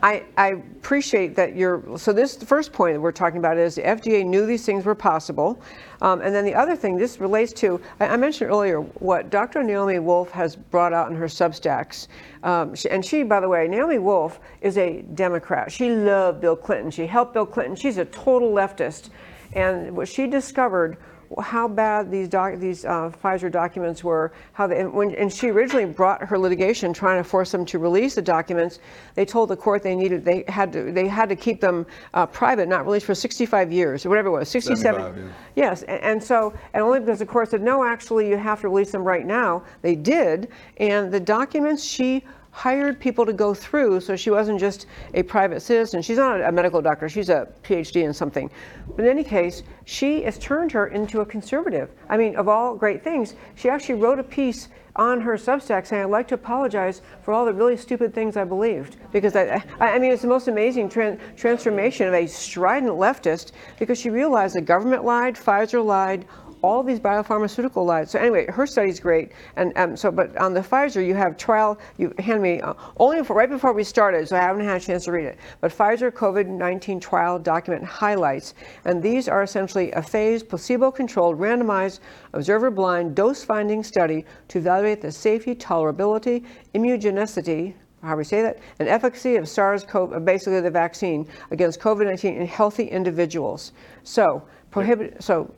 I, I appreciate that you're, so this, the first point that we're talking about is the FDA knew these things were possible. Um, and then the other thing, this relates to, I, I mentioned earlier what Dr. Naomi Wolf has brought out in her Substacks. Um, she, and she, by the way, Naomi Wolf is a Democrat. She loved Bill Clinton. She helped Bill Clinton. She's a total leftist. And what she discovered how bad these doc, these uh, Pfizer documents were. How they, and when and she originally brought her litigation trying to force them to release the documents. They told the court they needed they had to they had to keep them uh, private, not released for 65 years or whatever it was, 67. yeah. Yes, and, and so and only because the court said no, actually you have to release them right now. They did, and the documents she hired people to go through so she wasn't just a private citizen. She's not a medical doctor she's a phd in something. But in any case she has turned her into a conservative. I mean of all great things she actually wrote a piece on her substack saying i'd like to apologize for all the really stupid things i believed because i, I mean it's the most amazing tran- transformation of a strident leftist because she realized the government lied pfizer lied all these biopharmaceutical lies. So anyway, her study's great. And um, so, but on the Pfizer, you have trial. You hand me uh, only right before we started, so I haven't had a chance to read it. But Pfizer COVID-19 trial document highlights, and these are essentially a phased, placebo-controlled, randomized, observer-blind, dose-finding study to evaluate the safety, tolerability, immunogenicity. How we say that, and efficacy of SARS-CoV, basically the vaccine against COVID-19 in healthy individuals. So prohibit. So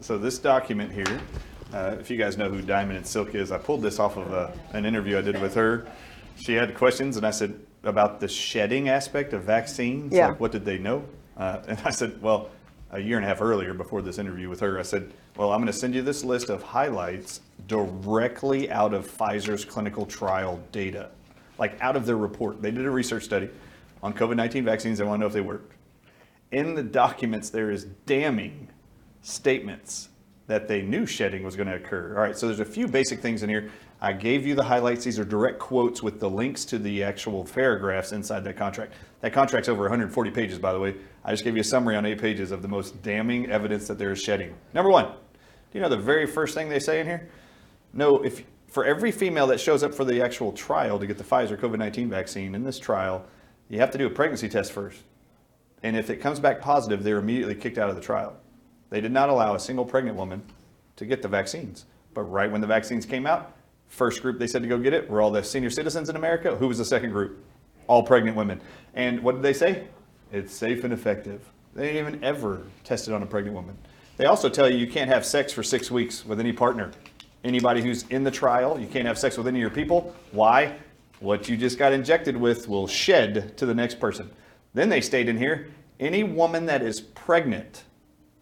So this document here, uh, if you guys know who Diamond and Silk is, I pulled this off of a, an interview I did with her. She had questions, and I said about the shedding aspect of vaccines. Yeah. Like, what did they know? Uh, and I said, well, a year and a half earlier, before this interview with her, I said, well, I'm going to send you this list of highlights directly out of Pfizer's clinical trial data, like out of their report. They did a research study on COVID 19 vaccines. They want to know if they worked. In the documents, there is damning statements that they knew shedding was going to occur. All right, so there's a few basic things in here. I gave you the highlights. These are direct quotes with the links to the actual paragraphs inside that contract. That contract's over 140 pages, by the way. I just gave you a summary on eight pages of the most damning evidence that there is shedding. Number one, do you know the very first thing they say in here? No, if for every female that shows up for the actual trial to get the Pfizer COVID-19 vaccine in this trial, you have to do a pregnancy test first. And if it comes back positive, they're immediately kicked out of the trial. They did not allow a single pregnant woman to get the vaccines. But right when the vaccines came out, first group they said to go get it were all the senior citizens in America. Who was the second group? All pregnant women. And what did they say? It's safe and effective. They didn't even ever test it on a pregnant woman. They also tell you you can't have sex for six weeks with any partner. Anybody who's in the trial, you can't have sex with any of your people. Why? what you just got injected with will shed to the next person. Then they stayed in here any woman that is pregnant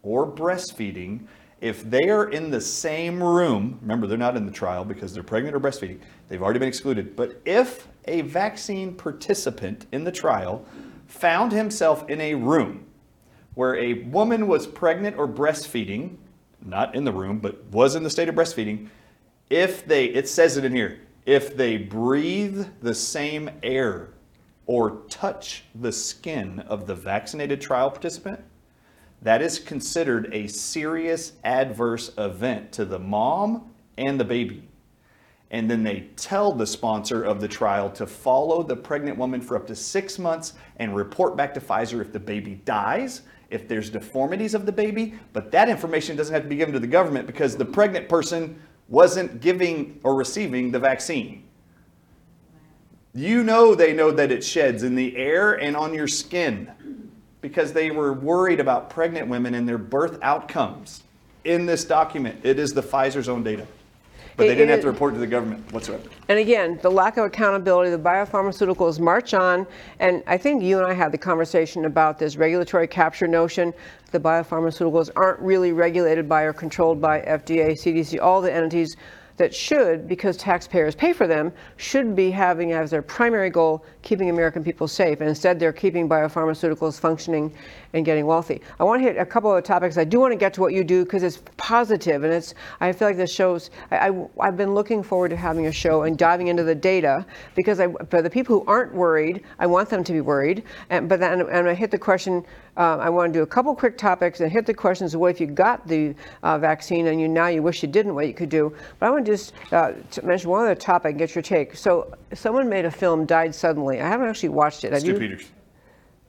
or breastfeeding, if they are in the same room, remember they're not in the trial because they're pregnant or breastfeeding, they've already been excluded. But if a vaccine participant in the trial found himself in a room where a woman was pregnant or breastfeeding, not in the room, but was in the state of breastfeeding, if they, it says it in here, if they breathe the same air or touch the skin of the vaccinated trial participant, that is considered a serious adverse event to the mom and the baby. And then they tell the sponsor of the trial to follow the pregnant woman for up to six months and report back to Pfizer if the baby dies, if there's deformities of the baby. But that information doesn't have to be given to the government because the pregnant person wasn't giving or receiving the vaccine. You know they know that it sheds in the air and on your skin because they were worried about pregnant women and their birth outcomes in this document. It is the Pfizer's own data. But they didn't have to report to the government whatsoever. And again, the lack of accountability, the biopharmaceuticals march on. And I think you and I had the conversation about this regulatory capture notion. The biopharmaceuticals aren't really regulated by or controlled by FDA, CDC, all the entities that should, because taxpayers pay for them, should be having as their primary goal keeping American people safe. And instead, they're keeping biopharmaceuticals functioning and getting wealthy. I want to hit a couple of topics. I do want to get to what you do because it's positive and it's. I feel like this shows. I, I, I've been looking forward to having a show and diving into the data because I, for the people who aren't worried, I want them to be worried. And but then and I hit the question. Um, I want to do a couple quick topics and hit the questions of what if you got the uh, vaccine and you now you wish you didn't, what you could do. But I want to just uh, to mention one other topic and get your take. So someone made a film, Died Suddenly. I haven't actually watched it. Have Stu you? Peters.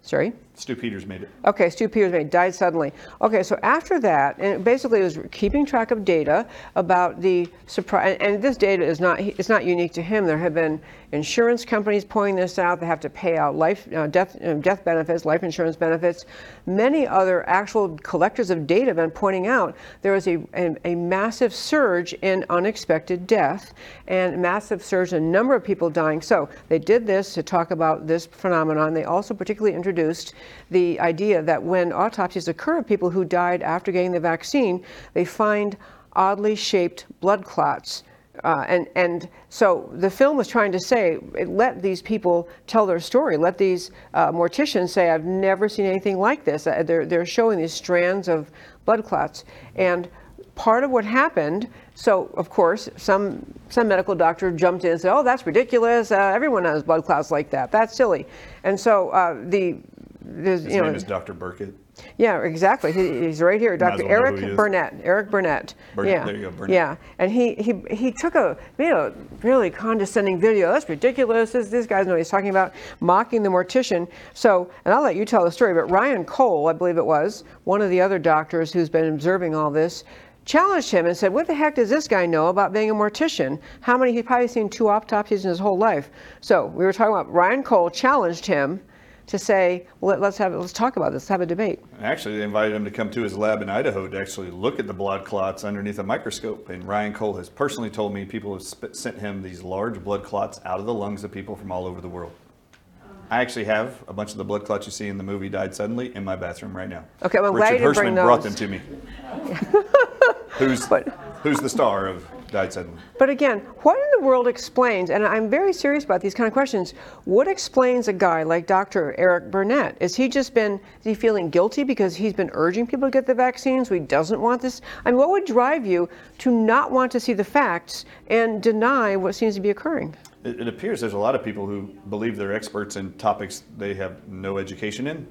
Sorry. Stu Peters made it. Okay, Stu Peters made it, died suddenly. Okay, so after that, and basically it was keeping track of data about the surprise. And this data is not it's not unique to him. There have been insurance companies pointing this out. They have to pay out life uh, death uh, death benefits, life insurance benefits. Many other actual collectors of data have been pointing out there is a, a, a massive surge in unexpected death and massive surge in number of people dying. So they did this to talk about this phenomenon. They also particularly introduced the idea that when autopsies occur of people who died after getting the vaccine, they find oddly shaped blood clots. Uh, and, and so the film was trying to say, let these people tell their story. Let these uh, morticians say, I've never seen anything like this. Uh, they're, they're showing these strands of blood clots. And part of what happened, so of course, some, some medical doctor jumped in and said, oh, that's ridiculous. Uh, everyone has blood clots like that. That's silly. And so uh, the, there's, His you know, name is Dr. Burkett. Yeah, exactly. He, he's right here, Dr. well Eric he. Burnett. Eric Burnett. Burnett, yeah. there you go, Burnett. Yeah, and he he he took a made a really condescending video. That's ridiculous. This this guy's know what he's talking about, mocking the mortician. So, and I'll let you tell the story. But Ryan Cole, I believe it was one of the other doctors who's been observing all this. Challenged him and said, "What the heck does this guy know about being a mortician? How many? He's probably seen two autopsies in his whole life." So we were talking about Ryan Cole challenged him to say, well, let, let's have let's talk about this. Let's have a debate. Actually, they invited him to come to his lab in Idaho to actually look at the blood clots underneath a microscope. And Ryan Cole has personally told me people have sp- sent him these large blood clots out of the lungs of people from all over the world. I actually have a bunch of the blood clots you see in the movie Died Suddenly in my bathroom right now. Okay, well, Richard you didn't bring Hirschman brought them to me. <laughs> who's, But- who's the star of Died Suddenly? But again, what in the world explains, and I'm very serious about these kind of questions, what explains a guy like Dr. Eric Burnett? Is he just been, is he feeling guilty because he's been urging people to get the vaccines, he doesn't want this? I mean, what would drive you to not want to see the facts and deny what seems to be occurring? It, it appears there's a lot of people who believe they're experts in topics they have no education in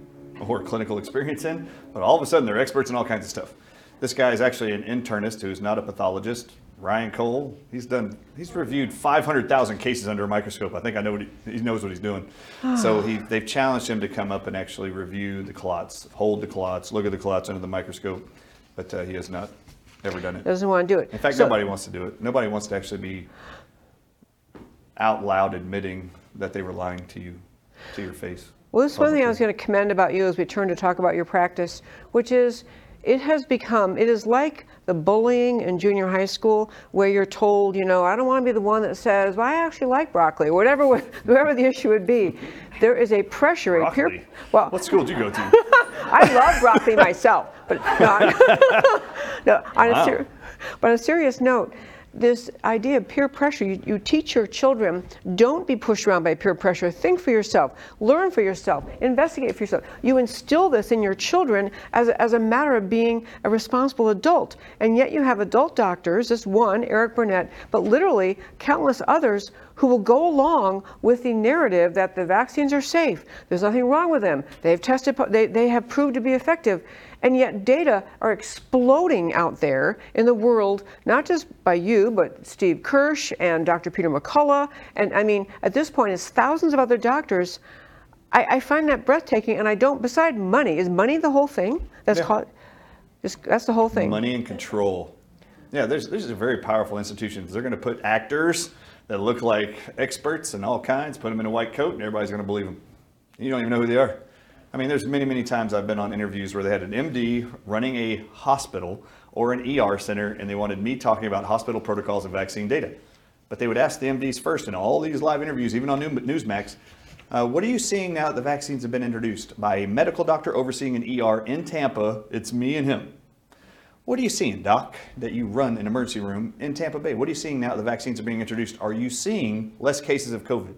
or clinical experience in, but all of a sudden they're experts in all kinds of stuff. This guy is actually an internist who's not a pathologist. Ryan Cole, he's done, he's reviewed 500,000 cases under a microscope. I think I know what he, he knows what he's doing. so he, they've challenged him to come up and actually review the clots, hold the clots, look at the clots under the microscope, but uh, he has not ever done it. Doesn't want to do it. In fact, So- nobody wants to do it. Nobody wants to actually be out loud admitting that they were lying to you, to your face. Well, this is one thing I was going to commend about you as we turn to talk about your practice, which is it has become, it is like the bullying in junior high school where you're told, you know, I don't want to be the one that says, well, I actually like broccoli, or whatever, <laughs> whatever the issue would be. There is a pressure, a Broccoli. peer. Well, What school did you go to? <laughs> I love broccoli myself, but no, <laughs> no, on Wow. a ser- but on a serious note, this idea of peer pressure, you, you teach your children, don't be pushed around by peer pressure. Think for yourself, learn for yourself, investigate for yourself. You instill this in your children as a, as a matter of being a responsible adult. And yet you have adult doctors, this one, Eric Burnett, but literally countless others who will go along with the narrative that the vaccines are safe. There's nothing wrong with them. They've tested, they, they have proved to be effective. And yet data are exploding out there in the world, not just by you, but Steve Kirsch and Dr. Peter McCullough. And I mean, at this point, it's thousands of other doctors. I, I find that breathtaking. And I don't, beside money, is money the whole thing? That's Yeah. called, just, that's the whole thing. Money and control. Yeah, there's there's a very powerful institutions. They're going to put actors that look like experts and all kinds, put them in a white coat, and everybody's going to believe them. You don't even know who they are. I mean, there's many, many times I've been on interviews where they had an MD running a hospital or an ER center, and they wanted me talking about hospital protocols and vaccine data. But they would ask the MDs first in all these live interviews, even on Newsmax, uh, what are you seeing now that the vaccines have been introduced? By a medical doctor overseeing an ER in Tampa, it's me and him. What are you seeing, Doc, that you run an emergency room in Tampa Bay? What are you seeing now that the vaccines are being introduced? Are you seeing less cases of COVID?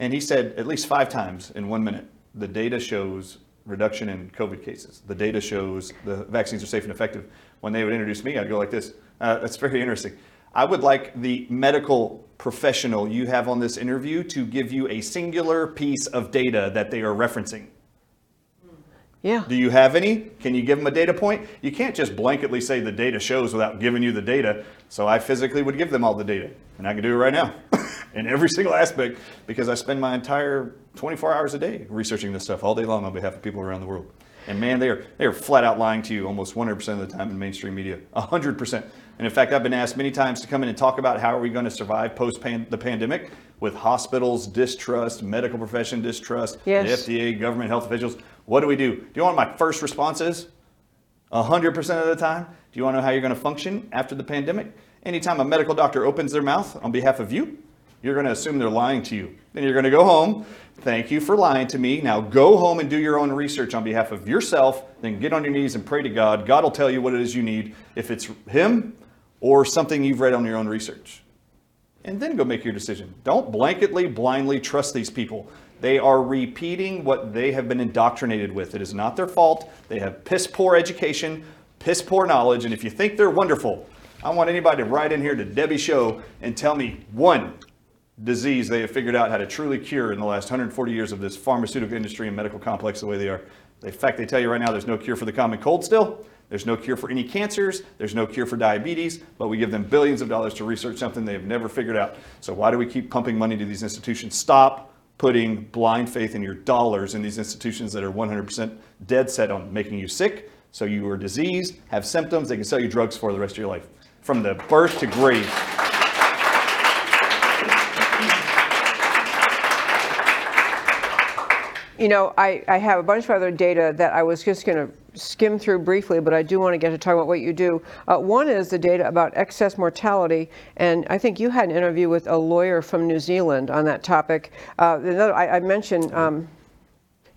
And he said at least five times in one minute, the data shows reduction in COVID cases. The data shows the vaccines are safe and effective. When they would introduce me, I'd go like this. Uh, that's very interesting. I would like the medical professional you have on this interview to give you a singular piece of data that they are referencing. Yeah. Do you have any? Can you give them a data point? You can't just blanketly say the data shows without giving you the data. So I physically would give them all the data. And I can do it right now <laughs> in every single aspect because I spend my entire 24 hours a day researching this stuff all day long on behalf of people around the world. And man, they are, they are flat out lying to you almost 100% of the time in mainstream media. 100%. And in fact, I've been asked many times to come in and talk about how are we going to survive post the pandemic with hospitals distrust, medical profession distrust, Yes. the FDA, government health officials. What do we do? Do you want my first response is? 100% of the time? Do you want to know how you're going to function after the pandemic? Anytime a medical doctor opens their mouth on behalf of you, you're going to assume they're lying to you. Then you're going to go home. Thank you for lying to me. Now go home and do your own research on behalf of yourself. Then get on your knees and pray to God. God will tell you what it is you need, if it's Him or something you've read on your own research and then go make your decision. Don't blanketly, blindly trust these people. They are repeating what they have been indoctrinated with. It is not their fault. They have piss poor education, piss poor knowledge, and if you think they're wonderful, I want anybody to write in here to Debbie Show and tell me one disease they have figured out how to truly cure in the last 140 years of this pharmaceutical industry and medical complex the way they are. In fact, they tell you right now there's no cure for the common cold still. There's no cure for any cancers. There's no cure for diabetes, but we give them billions of dollars to research something they have never figured out. So why do we keep pumping money to these institutions? Stop putting blind faith in your dollars in these institutions that are 100% dead set on making you sick. So you are diseased, have symptoms, they can sell you drugs for the rest of your life. From the birth to grave. You know, I, I have a bunch of other data that I was just going to skim through briefly, but I do want to get to talk about what you do. Uh, one is the data about excess mortality, and I think you had an interview with a lawyer from New Zealand on that topic. Uh, another, I, I mentioned. Um,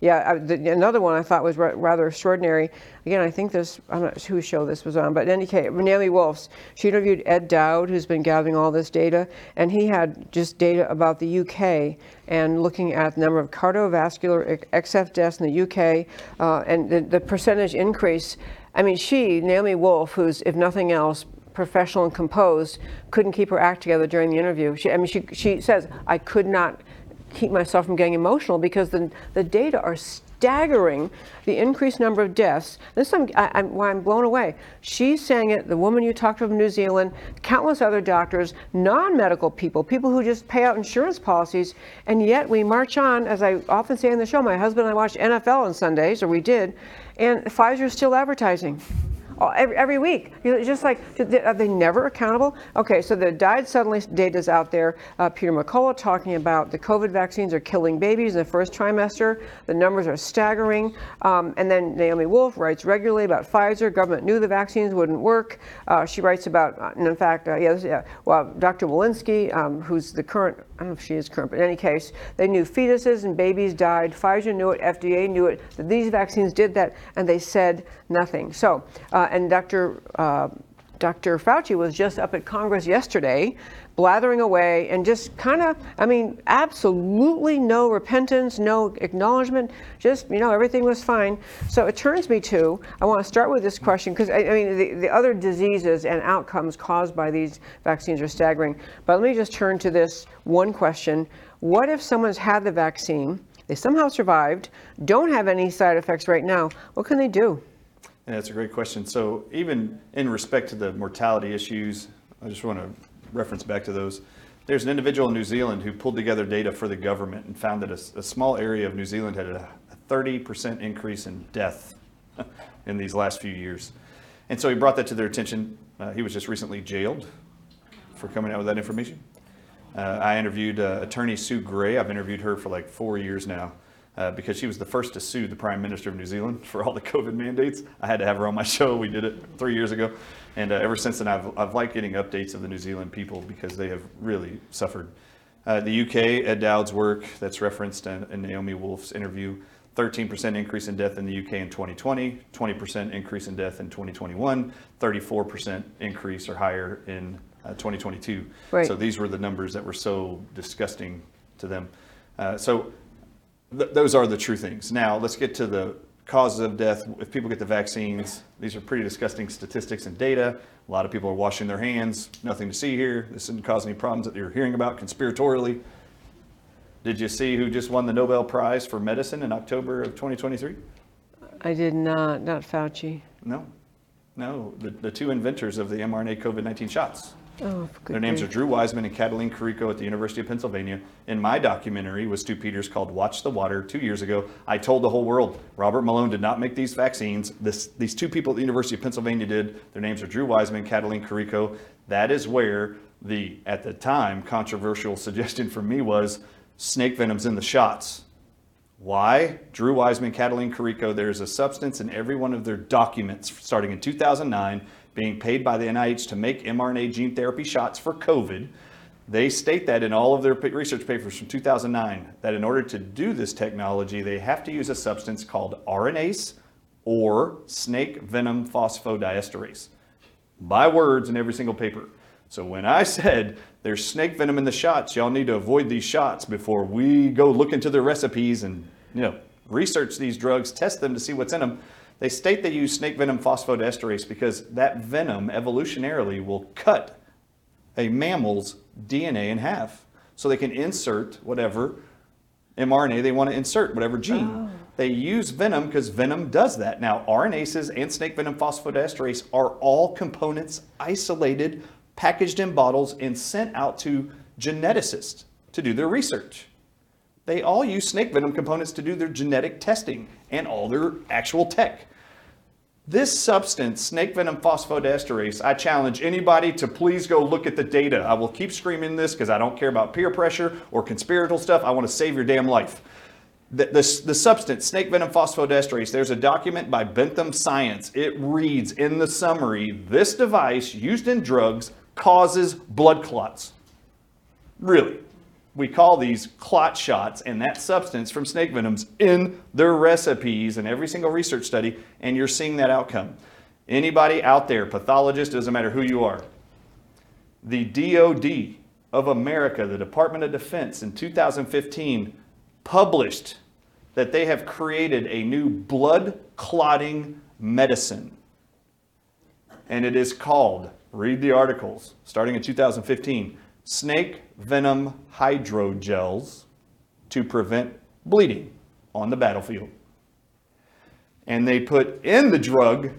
yeah, I, the, another one I thought was ra- rather extraordinary. Again, I think this, I'm not sure whose show this was on, but in any case, Naomi Wolf's, she interviewed Ed Dowd, who's been gathering all this data, and he had just data about the UK and looking at the number of cardiovascular XF deaths in the UK uh, and the, the percentage increase. I mean, she, Naomi Wolf, who's, if nothing else, professional and composed, couldn't keep her act together during the interview. She, I mean, she, she says, I could not keep myself from getting emotional because the, the data are staggering the increased number of deaths. This I'm, I, I'm, why I'm blown away. She's saying it, the woman you talked to from New Zealand, countless other doctors, non-medical people, people who just pay out insurance policies, and yet we march on, as I often say in the show, my husband and I watch NFL on Sundays, or we did, and Pfizer's still advertising. Every, every week. You just like, are they never accountable? Okay, so the died suddenly data's out there. Uh, Peter McCullough talking about the COVID vaccines are killing babies in the first trimester. The numbers are staggering. Um, and then Naomi Wolf writes regularly about Pfizer. Government knew the vaccines wouldn't work. Uh, she writes about, uh, and in fact, uh, yes, yeah, well, Dr. Walensky, um, who's the current, I don't know if she is current, but in any case, they knew fetuses and babies died. Pfizer knew it, FDA knew it, that these vaccines did that, and they said nothing. So, uh, and Dr. Uh, Dr. Fauci was just up at Congress yesterday, blathering away and just kind of, I mean, absolutely no repentance, no acknowledgement, just, you know, everything was fine. So it turns me to, I want to start with this question because, I, I, mean, the, the other diseases and outcomes caused by these vaccines are staggering. But let me just turn to this one question What if someone's had the vaccine, they somehow survived, don't have any side effects right now? What can they do? Yeah, that's a great question. So even in respect to the mortality issues, I just want to reference back to those. There's an individual in New Zealand who pulled together data for the government and found that a, a small area of New Zealand had a, a 30% increase in death <laughs> in these last few years. And so he brought that to their attention. Uh, he was just recently jailed for coming out with that information. Uh, I interviewed uh, attorney Sue Gray. I've interviewed her for like four years now uh, because she was the first to sue the Prime Minister of New Zealand for all the COVID mandates. I had to have her on my <laughs> show. We did it three years ago. And uh, ever since then, I've, I've liked getting updates of the New Zealand people because they have really suffered. Uh, the UK, Ed Dowd's work that's referenced in, in Naomi Wolf's interview 13% increase in death in the UK in 2020, 20% increase in death in 2021, 34% increase or higher in uh, 2022. Right. So these were the numbers that were so disgusting to them. Uh, so th- those are the true things. Now let's get to the causes of death. If people get the vaccines, these are pretty disgusting statistics and data. A lot of people are washing their hands. Nothing to see here. This didn't cause any problems that you're hearing about conspiratorially. Did you see who just won the Nobel Prize for Medicine in October of 2023? I did not, not Fauci. No, no, the, the two inventors of the mRNA COVID 19 shots. Oh, good Their names are grief. Drew Wiseman and Cataline Carrico at the University of Pennsylvania. In my documentary with Stu Peters called Watch the Water two years ago, I told the whole world Robert Malone did not make these vaccines. This, these two people at the University of Pennsylvania did. Their names are Drew Wiseman and Cataline Carrico. That is where the, at the time, controversial suggestion from me was snake venom's in the shots. Why? Drew Wiseman, Cataline Carrico, there's a substance in every one of their documents starting in 2009 being paid by the NIH to make mRNA gene therapy shots for COVID. They state that in all of their research papers from 2009 that in order to do this technology, they have to use a substance called RNase or snake venom phosphodiesterase. By words in every single paper. So when I said there's snake venom in the shots, y'all need to avoid these shots before we go look into their recipes and you know research these drugs, test them to see what's in them. They state they use snake venom phosphodiesterase because that venom evolutionarily will cut a mammal's DNA in half. So they can insert whatever mRNA they want to insert, whatever gene. Oh. They use venom because venom does that. Now, RNases and snake venom phosphodiesterase are all components isolated, packaged in bottles, and sent out to geneticists to do their research. They all use snake venom components to do their genetic testing and all their actual tech. This substance, snake venom phosphodiesterase, I challenge anybody to please go look at the data. I will keep screaming this because I don't care about peer pressure or conspiratorial stuff. I want to save your damn life. The, the, the substance, snake venom phosphodiesterase, there's a document by Bentham Science. It reads in the summary this device used in drugs causes blood clots. Really. We call these clot shots and that substance from snake venoms in their recipes in every single research study, and you're seeing that outcome. Anybody out there, pathologist, doesn't matter who you are, the DoD of America, the Department of Defense, in 2015 published that they have created a new blood clotting medicine. And it is called, read the articles, starting in 2015, snake venom hydrogels to prevent bleeding on the battlefield. And they put in the drug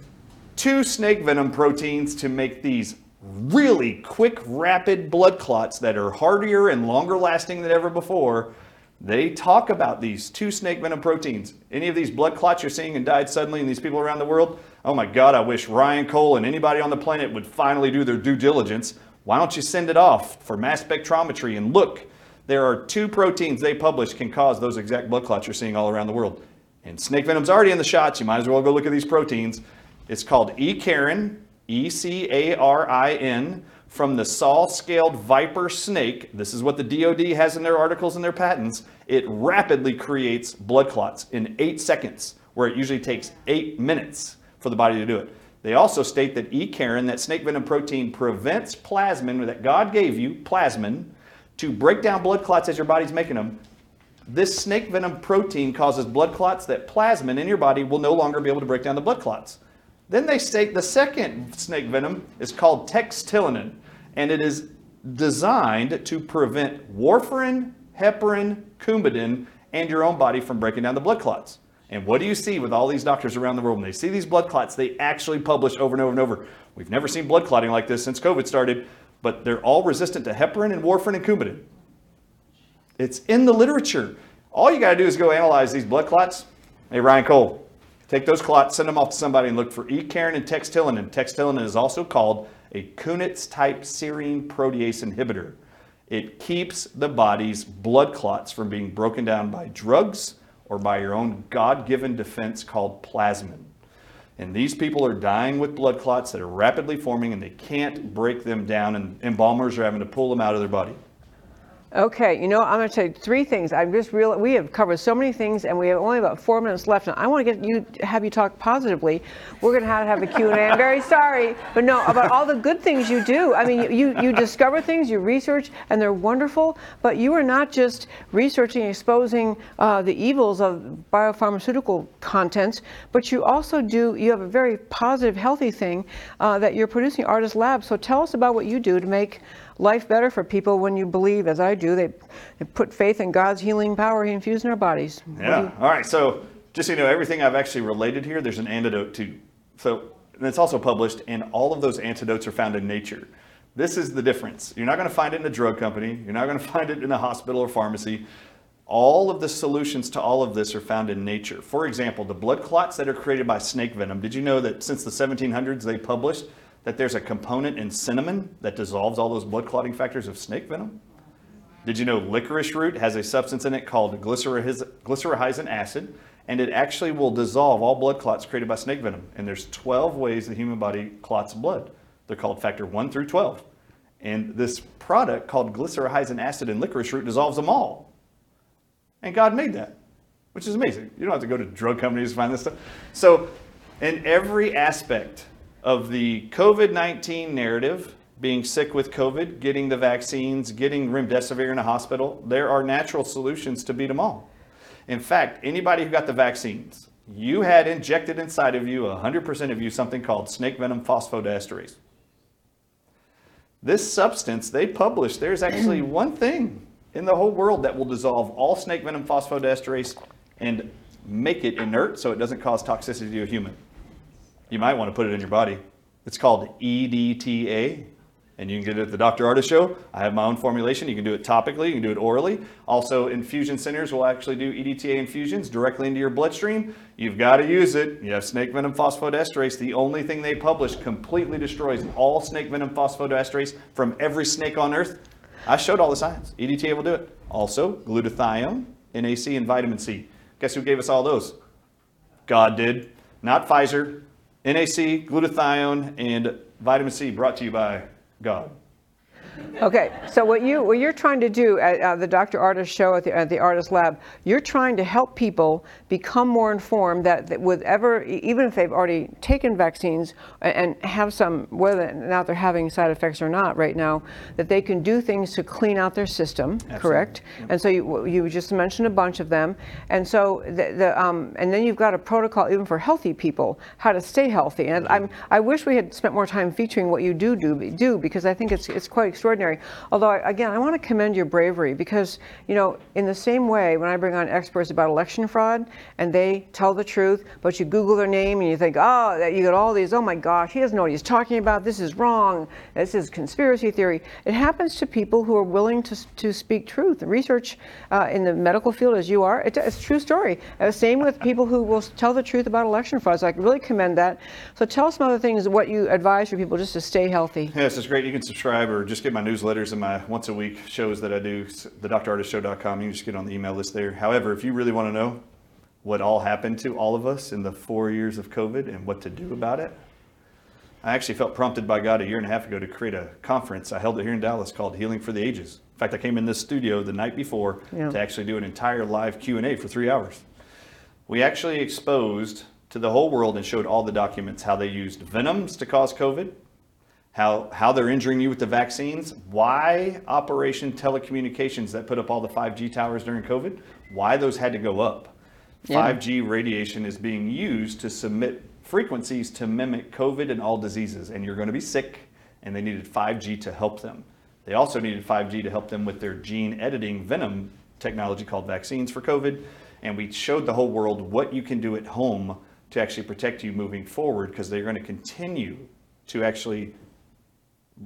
two snake venom proteins to make these really quick, rapid blood clots that are hardier and longer lasting than ever before. They talk about these two snake venom proteins. Any of these blood clots you're seeing and died suddenly in these people around the world, oh my God, I wish Ryan Cole and anybody on the planet would finally do their due diligence. Why don't you send it off for mass spectrometry and look? There are two proteins they published can cause those exact blood clots you're seeing all around the world. And snake venom's already in the shots. You might as well go look at these proteins. It's called E-carin, E E-C-A-R-I-N, from the saw-scaled viper snake. This is what the DoD has in their articles and their patents. It rapidly creates blood clots in eight seconds, where it usually takes eight minutes for the body to do it. They also state that E-carin, that snake venom protein, prevents plasmin that God gave you, plasmin, to break down blood clots as your body's making them. This snake venom protein causes blood clots that plasmin in your body will no longer be able to break down the blood clots. Then they state the second snake venom is called textillinin, and it is designed to prevent warfarin, heparin, coumadin, and your own body from breaking down the blood clots. And what do you see with all these doctors around the world? When they see these blood clots, they actually publish over and over and over. We've never seen blood clotting like this since COVID started, but they're all resistant to heparin and warfarin and coumadin. It's in the literature. All you got to do is go analyze these blood clots. Hey, Ryan Cole, take those clots, send them off to somebody, and look for E-carin and textillinin. Textillinin is also called a Kunitz type serine protease inhibitor. It keeps the body's blood clots from being broken down by drugs or by your own God given defense called plasmin. And these people are dying with blood clots that are rapidly forming and they can't break them down, and embalmers are having to pull them out of their body. Okay, you know, I'm going to tell you three things. I'm just real. We have covered so many things, and we have only about four minutes left. And I want to get you, have you talk positively. We're going to have to have a Q and A. I'm very sorry, but no, about all the good things you do. I mean, you you discover things, you research, and they're wonderful. But you are not just researching, exposing uh, the evils of biopharmaceutical contents, but you also do. You have a very positive, healthy thing uh, that you're producing Artist Lab. So tell us about what you do to make life better for people when you believe, as I do, they, they put faith in God's healing power He infused in our bodies. Yeah. you- All right. So just so you know, everything I've actually related here, there's an antidote to. So and it's also published, and all of those antidotes are found in nature. This is the difference. You're not going to find it in a drug company. You're not going <laughs> to find it in a hospital or pharmacy. All of the solutions to all of this are found in nature. For example, the blood clots that are created by snake venom. Did you know that since the 1700s they published that there's a component in cinnamon that dissolves all those blood clotting factors of snake venom? Did you know licorice root has a substance in it called glycyrrhiz- glycyrrhizin acid, and it actually will dissolve all blood clots created by snake venom? And there's 12 ways the human body clots blood. They're called factor 1 through 12. And this product called glycyrrhizin acid in licorice root dissolves them all. And God made that, which is amazing. You don't have to go to drug companies to find this stuff. So, in every aspect of the COVID 19 narrative, being sick with COVID, getting the vaccines, getting remdesivir in a hospital, there are natural solutions to beat them all. In fact, anybody who got the vaccines, you had injected inside of you, 100% of you, something called snake venom phosphodiesterase. This substance, they published, there's actually <clears throat> one thing in the whole world that will dissolve all snake venom phosphodiesterase and make it inert so it doesn't cause toxicity to a human. You might want to put it in your body. It's called EDTA, and you can get it at the Dr. Artist Show. I have my own formulation. You can do it topically, you can do it orally. Also, infusion centers will actually do EDTA infusions directly into your bloodstream. You've got to use it. You have snake venom phosphodiesterase. The only thing they publish completely destroys all snake venom phosphodiesterase from every snake on earth. I showed all the science. EDTA will do it. Also, glutathione, NAC, and vitamin C. Guess who gave us all those? God did. Not Pfizer. NAC, glutathione, and vitamin C brought to you by God. Okay, so what you what you're trying to do at uh, the Dr. Artist show at the, at the Artist Lab, you're trying to help people become more informed that, that with ever even if they've already taken vaccines and have some whether or not they're having side effects or not right now, that they can do things to clean out their system, correct? And so you you just mentioned a bunch of them, and so the, the um, and then you've got a protocol even for healthy people how to stay healthy. And I'm I wish we had spent more time featuring what you do do do because I think it's it's quite extraordinary extraordinary. Although, again, I want to commend your bravery because, you know, in the same way, when I bring on experts about election fraud and they tell the truth, but you Google their name and you think, oh, you get all these, oh my gosh, he doesn't know what he's talking about. This is wrong. This is conspiracy theory. It happens to people who are willing to, to speak truth. Research uh, in the medical field, as you are, it, it's a true story. Uh, same with people who will tell the truth about election fraud. So I really commend that. So tell us some other things, what you advise for people just to stay healthy. Yes, it's great. You can subscribe or just get my newsletters and my once a week shows that I do, thedrartistshow.com. You can just get on the email list there. However, if you really want to know what all happened to all of us in the four years of COVID and what to do about it, I actually felt prompted by God a year and a half ago to create a conference. I held it here in Dallas called Healing for the Ages. In fact, I came in this studio the night before Yeah. to actually do an entire live Q&A for three hours. We actually exposed to the whole world and showed all the documents how they used venoms to cause COVID, how, how they're injuring you with the vaccines, why Operation Telecommunications that put up all the 5G towers during COVID, why those had to go up. Yeah. 5G radiation is being used to submit frequencies to mimic COVID and all diseases, and you're going to be sick, and they needed 5G to help them. They also needed 5G to help them with their gene editing venom technology called vaccines for COVID. And we showed the whole world what you can do at home to actually protect you moving forward because they're going to continue to actually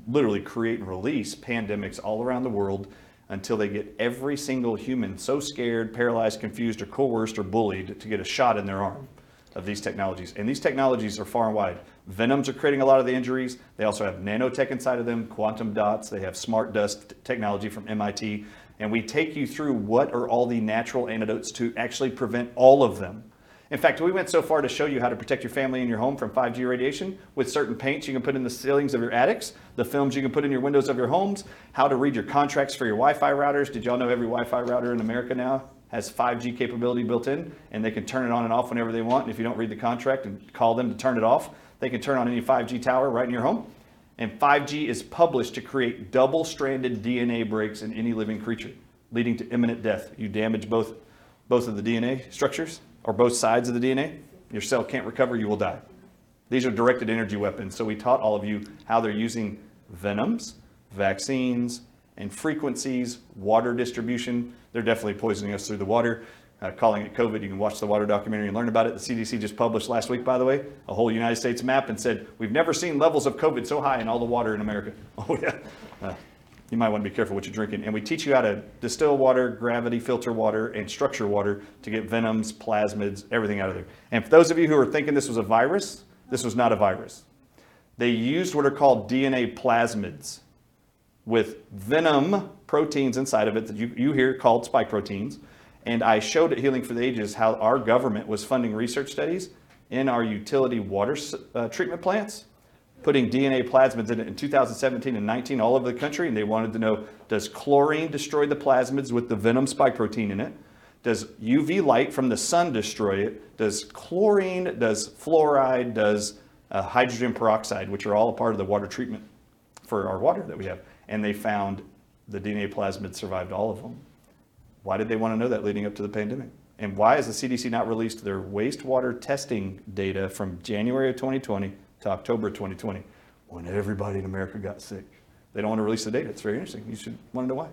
literally create and release pandemics all around the world until they get every single human so scared, paralyzed, confused, or coerced or bullied to get a shot in their arm of these technologies. And these technologies are far and wide. Venoms are creating a lot of the injuries. They also have nanotech inside of them, quantum dots. They have smart dust technology from MIT. And we take you through what are all the natural antidotes to actually prevent all of them. In fact, we went so far to show you how to protect your family and your home from 5G radiation with certain paints you can put in the ceilings of your attics, the films you can put in your windows of your homes, how to read your contracts for your Wi-Fi routers. Did y'all know every Wi-Fi router in America now has 5G capability built in and they can turn it on and off whenever they want. And if you don't read the contract and call them to turn it off, they can turn on any 5G tower right in your home. And 5G is published to create double-stranded DNA breaks in any living creature, leading to imminent death. You damage both, both of the DNA structures or both sides of the DNA, your cell can't recover, you will die. These are directed energy weapons. So we taught all of you how they're using venoms, vaccines, and frequencies, water distribution. They're definitely poisoning us through the water, uh, calling it COVID. You can watch the water documentary and learn about it. The CDC just published last week, by the way, a whole United States map and said, we've never seen levels of COVID so high in all the water in America. <laughs> Oh, yeah. Uh, you might want to be careful what you're drinking. And we teach you how to distill water, gravity filter water, and structure water to get venoms, plasmids, everything out of there. And for those of you who are thinking this was a virus, this was not a virus. They used what are called DNA plasmids with venom proteins inside of it that you, you hear called spike proteins. And I showed at Healing for the Ages how our government was funding research studies in our utility water uh, treatment plants, putting DNA plasmids in it in 2017 and 19 all over the country. And they wanted to know does chlorine destroy the plasmids with the venom spike protein in it? Does UV light from the sun destroy it? Does chlorine, does fluoride, does uh, hydrogen peroxide, which are all a part of the water treatment for our water that we have. And they found the DNA plasmids survived all of them. Why did they want to know that leading up to the pandemic? And why has the CDC not released their wastewater testing data from January of 2020 to October 2020 when everybody in America got sick? They don't want to release the data. It's very interesting. You should want to know why.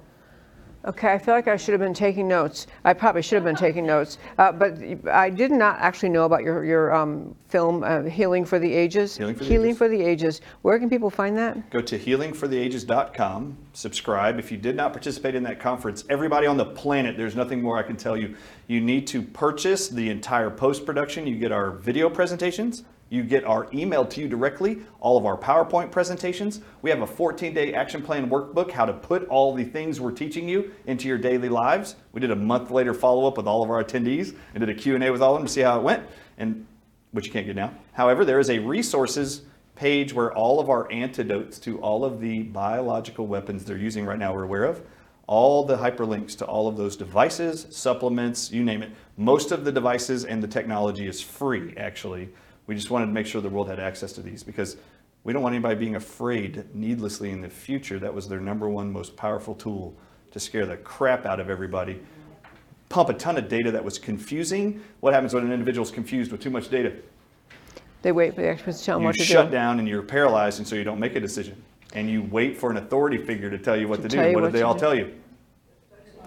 Okay, I feel like I should have been taking notes. I probably should have been taking notes, uh, but I did not actually know about your your um, film, uh, Healing for the Ages. Healing for the Healing Ages. for the Ages. Where can people find that? Go to healingfortheages.com, subscribe. If you did not participate in that conference, everybody on the planet, there's nothing more I can tell you. You need to purchase the entire post production. You get our video presentations, you get our email to you directly, all of our PowerPoint presentations. We have a 14 day action plan workbook, how to put all the things we're teaching you into your daily lives. We did a month later follow up with all of our attendees and did a Q&A with all of them to see how it went, and which you can't get now. However, there is a resources page where all of our antidotes to all of the biological weapons they're using right now we're aware of, all the hyperlinks to all of those devices, supplements, you name it. Most of the devices and the technology is free, actually. We just wanted to make sure the world had access to these because we don't want anybody being afraid needlessly in the future. That was their number one most powerful tool to scare the crap out of everybody. Pump a ton of data that was confusing. What happens when an individual's confused with too much data? They wait for the experts to tell them you what to shut down and you're paralyzed, and so you don't make a decision. and you wait for an authority figure to tell you what to, tell do, what what did they all do. tell you?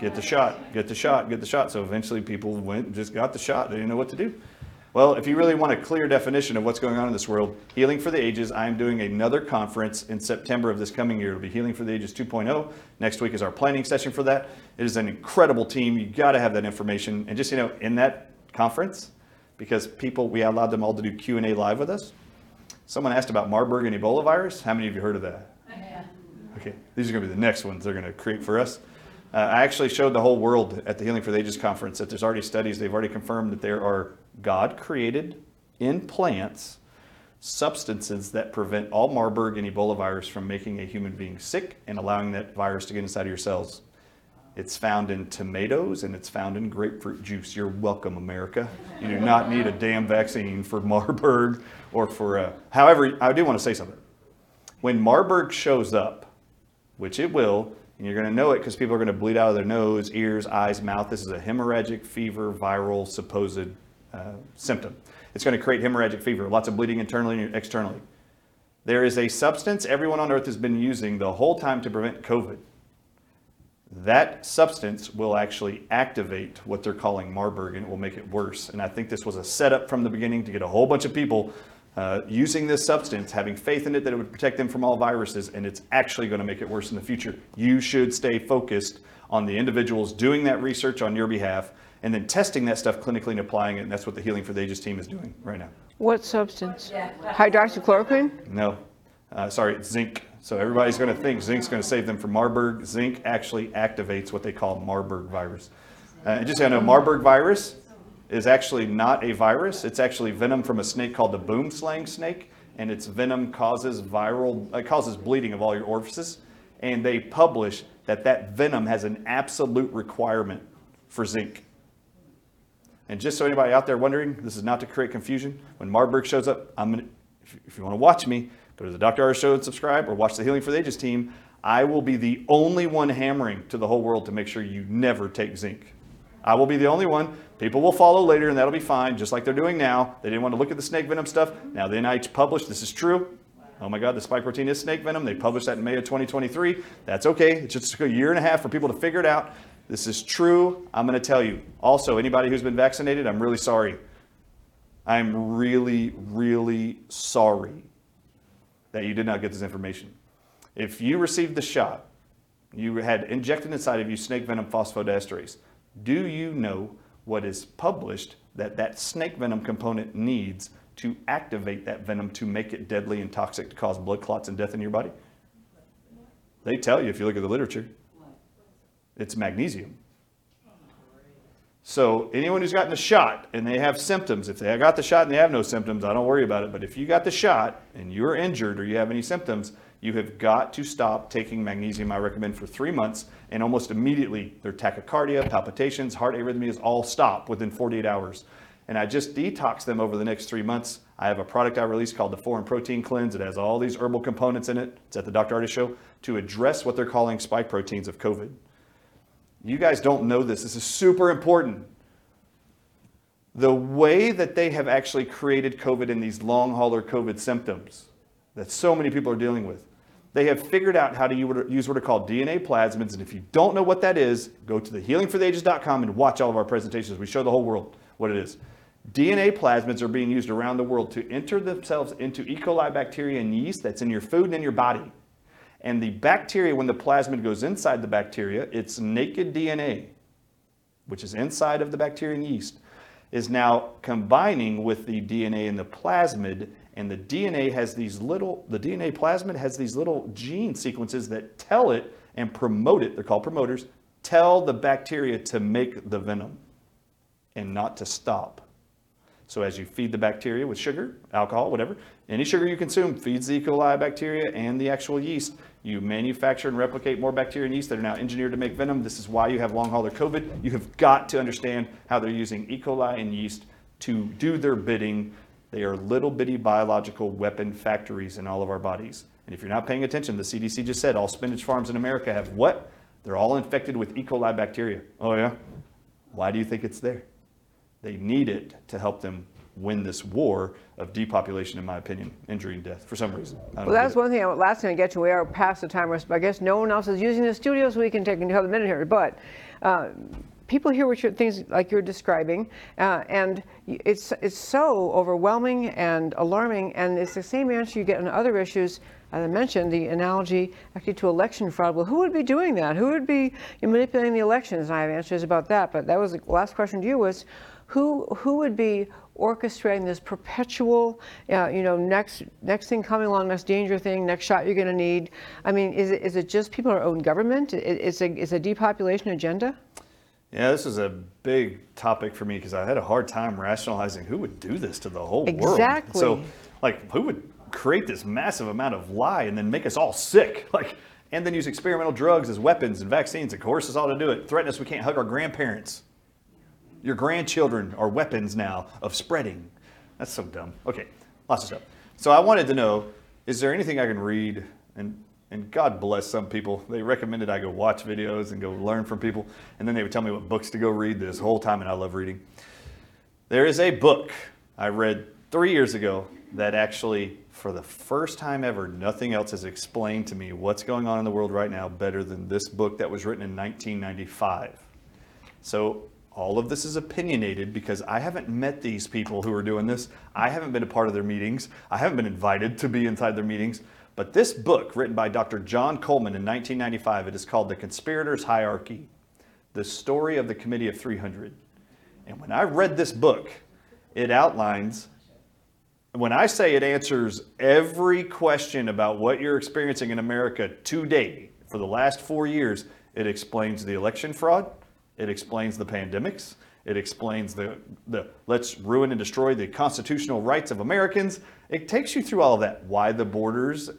Get the shot, get the shot, get the shot. So eventually people went and just got the shot. They didn't know what to do. Well, if you really want a clear definition of what's going on in this world, Healing for the Ages, I'm doing another conference in September of this coming year. It'll be Healing for the Ages 2.0. Next week is our planning session for that. It is an incredible team. You got to have that information. And just, you know, in that conference, because people, we allowed them all to do Q&A live with us. Someone asked about Marburg and Ebola virus. How many of you heard of that? <laughs> Okay, these are going to be the next ones they're going to create for us. Uh, I actually showed the whole world at the Healing for the Ages conference that there's already studies, they've already confirmed that there are God created in plants substances that prevent all Marburg and Ebola virus from making a human being sick and allowing that virus to get inside of your cells. It's found in tomatoes and it's found in grapefruit juice. You're welcome, America. You do not need a damn vaccine for <laughs> Marburg or for, uh, however, I do want to say something. When Marburg shows up, which it will, and you're going to know it because people are going to bleed out of their nose, ears, eyes, mouth. This is a hemorrhagic fever, viral supposed uh, symptom. It's going to create hemorrhagic fever, lots of bleeding internally and externally. There is a substance everyone on earth has been using the whole time to prevent COVID. That substance will actually activate what they're calling Marburg and it will make it worse. And I think this was a setup from the beginning to get a whole bunch of people uh, using this substance, having faith in it that it would protect them from all viruses, and it's actually going to make it worse in the future. You should stay focused on the individuals doing that research on your behalf and then testing that stuff clinically and applying it. And that's what the Healing for the Ages team is doing right now. What substance? Hydroxychloroquine? No, uh, sorry, it's zinc. So everybody's going to think zinc's going to save them from Marburg. Zinc actually activates what they call Marburg virus. Uh, and just so you know, Marburg virus is actually not a virus. It's actually venom from a snake called the boomslang snake, and its venom causes viral, uh, causes bleeding of all your orifices. And they publish that that venom has an absolute requirement for zinc. And just so anybody out there wondering, this is not to create confusion. When Marburg shows up, I'm gonna, if, if you want to watch me, go to the Dr. R show and subscribe, or watch the Healing for the Ages team. I will be the only one hammering to the whole world to make sure you never take zinc. I will be the only one. People will follow later, and that'll be fine, just like they're doing now. They didn't want to look at the snake venom stuff. Now the NIH published this is true. Oh my God, the spike protein is snake venom. They published that in May of 2023. That's okay. It just took a year and a half for people to figure it out. This is true. I'm going to tell you. Also, anybody who's been vaccinated, I'm really sorry. I'm really, really sorry that you did not get this information. If you received the shot, you had injected inside of you snake venom phosphodiesterase. Do you know what is published that that snake venom component needs to activate that venom to make it deadly and toxic to cause blood clots and death in your body? They tell you if you look at the literature. It's magnesium. So anyone who's gotten the shot and they have symptoms, if they got the shot and they have no symptoms, I don't worry about it. But if you got the shot and you're injured or you have any symptoms, you have got to stop taking magnesium. I recommend for three months, and almost immediately their tachycardia, palpitations, heart arrhythmias all stop within 48 hours. And I just detox them over the next three months. I have a product I released called the Foreign Protein Cleanse. It has all these herbal components in it. It's at the Dr. Ardis Show to address what they're calling spike proteins of COVID. You guys don't know this. This is super important. The way that they have actually created COVID and these long hauler COVID symptoms that so many people are dealing with, they have figured out how to use what are called DNA plasmids. And if you don't know what that is, go to the healingfortheages.com and watch all of our presentations. We show the whole world what it is. DNA plasmids are being used around the world to enter themselves into E. coli bacteria and yeast that's in your food and in your body. And the bacteria, when the plasmid goes inside the bacteria, its naked DNA, which is inside of the bacteria and yeast, is now combining with the DNA in the plasmid. And the DNA has these little, the DNA plasmid has these little gene sequences that tell it and promote it, they're called promoters, tell the bacteria to make the venom and not to stop. So as you feed the bacteria with sugar, alcohol, whatever, any sugar you consume feeds the E. coli bacteria and the actual yeast. You manufacture and replicate more bacteria and yeast that are now engineered to make venom. This is why you have long hauler COVID. You have got to understand how they're using E. coli and yeast to do their bidding. They are little bitty biological weapon factories in all of our bodies. And if you're not paying attention, the CDC just said all spinach farms in America have what? They're all infected with E. coli bacteria. Oh, yeah? Why do you think it's there? They need it to help them win this war of depopulation, in my opinion, injury and death for some reason. I don't Well, that's one thing, I- last thing I get to, we are past the time, I guess no one else is using the studio, so we can take another minute here, but uh, people hear what you're, things like you're describing, uh, and it's, it's so overwhelming and alarming, and it's the same answer you get on other issues. As I mentioned, the analogy actually to election fraud. Well, who would be doing that? Who would be manipulating the elections? And I have answers about that, but that was the last question to you was, who, who would be orchestrating this perpetual, uh, you know, next next thing coming along, next danger thing, next shot you're going to need? I mean, is it, is it just people in our own government? Is a, is a depopulation agenda? Yeah, this is a big topic for me because I had a hard time rationalizing who would do this to the whole world. Exactly. So, like, who would create this massive amount of lie and then make us all sick? <laughs> Like, and then use experimental drugs as weapons and vaccines and coerce us all to do it. Threaten us we can't hug our grandparents. Your grandchildren are weapons now of spreading. That's so dumb. Okay, lots of stuff. So I wanted to know, is there anything I can read? And and God bless some people. They recommended I go watch videos and go learn from people, and then they would tell me what books to go read this whole time, and I love reading. There is a book I read three years ago that actually, for the first time ever, nothing else has explained to me what's going on in the world right now better than this book that was written in 1995. So all of this is opinionated because I haven't met these people who are doing this. I haven't been a part of their meetings. I haven't been invited to be inside their meetings. But this book, written by Dr. John Coleman in 1995, it is called The Conspirator's Hierarchy The Story of the Committee of 300. And when I read this book, it outlines, when I say it answers every question about what you're experiencing in America today for the last four years, it explains the election fraud, it explains the pandemics, it explains the, the let's ruin and destroy the constitutional rights of Americans. It takes you through all of that. Why the borders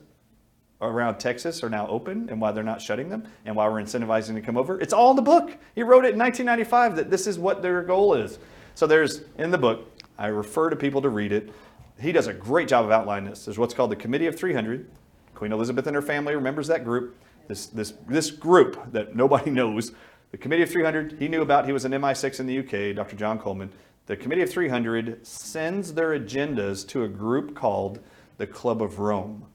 around Texas are now open and why they're not shutting them and why we're incentivizing to come over. It's all in the book. He wrote it in 1995 that this is what their goal is. So there's in the book, I refer to people to read it. He does a great job of outlining this. There's what's called the Committee of 300. Queen Elizabeth and her family remembers that group. This, this, this group that nobody <laughs> knows, the Committee of 300, he knew about, he was an MI6 in the UK, Dr. John Coleman. The Committee of 300 sends their agendas to a group called the Club of Rome.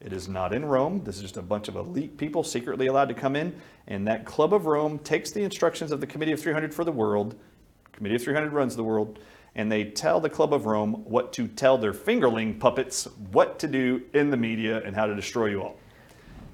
It is not in Rome. This is just a bunch of elite people secretly allowed to come in. And that Club of Rome takes the instructions of the Committee of 300 for the world. Committee of 300 runs the world. And they tell the Club of Rome what to tell their fingerling puppets what to do in the media and how to destroy you all.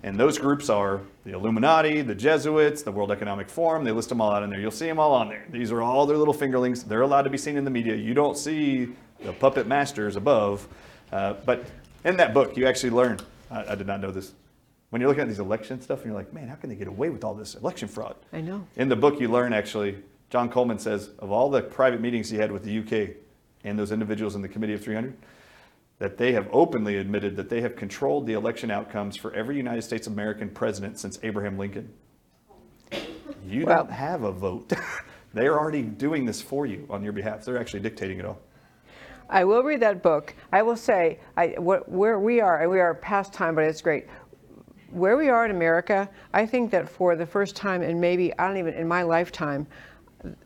And those groups are the Illuminati, the Jesuits, the World Economic Forum. They list them all out in there. You'll see them all on there. These are all their little fingerlings. They're allowed to be seen in the media. You don't see the puppet masters above. Uh, but in that book, you actually learn. I, I did not know this. When you're looking at these election stuff, and you're like, man, how can they get away with all this election fraud? I know. In the book, you learn actually, John Coleman says, of all the private meetings he had with the UK and those individuals in the Committee of 300, that they have openly admitted that they have controlled the election outcomes for every United States American president since Abraham Lincoln. You Well- don't have a vote. <laughs> they are already doing this for you on your behalf. They're actually dictating it all. I will read that book. I will say, I, what, where we are, and we are past time, but it's great. Where we are in America, I think that for the first time, and maybe, I don't even, in my lifetime,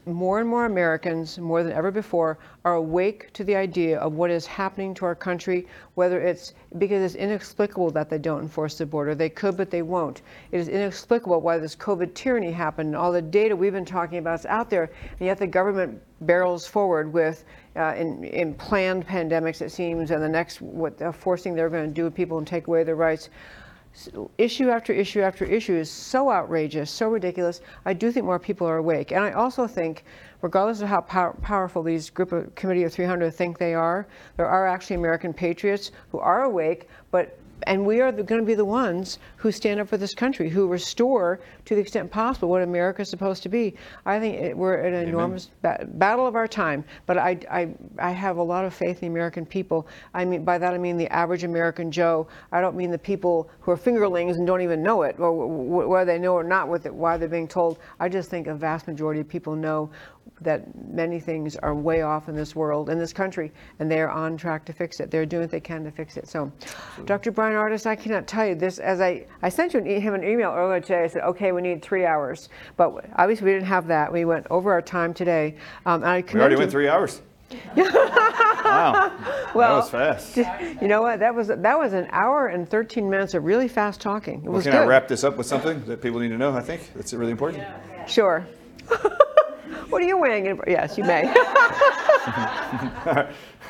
more and more Americans, more than ever before, are awake to the idea of what is happening to our country, whether it's because it's inexplicable that they don't enforce the border. They could, but they won't. It is inexplicable why this COVID tyranny happened. All the data we've been talking about is out there, and yet the government barrels forward with uh, in, in planned pandemics, it seems, and the next what the forcing they're going to do with people and take away their rights issue after issue after issue is so outrageous, so ridiculous. I do think more people are awake. And I also think, regardless of how pow- powerful these group of committee of 300 think they are, there are actually American patriots who are awake, but and we are going to be the ones who stand up for this country, who restore, to the extent possible, what America is supposed to be. I think it, we're in an enormous ba- battle of our time, but I, I, I have a lot of faith in the American people. I mean, by that I mean the average American Joe. I don't mean the people who are fingerlings and don't even know it, or wh- wh- whether they know or not with it, why they're being told. I just think a vast majority of people know that many things are way off in this world, in this country, and they are on track to fix it. They're doing what they can to fix it. So, Dr. Bryan Ardis, I cannot tell you this. As I, I sent you an, e- him an email earlier today, I said, okay, we need three hours, but obviously we didn't have that. We went over our time today. Um, and I We already went three hours. <laughs> Wow, <laughs> Well, that was fast. <laughs> You know what? That was that was an hour and 13 minutes of really fast talking. It Well, was can good. I wrap this up with something that people need to know? I think that's really important. Sure. What are you weighing in? Yes, you may. <laughs>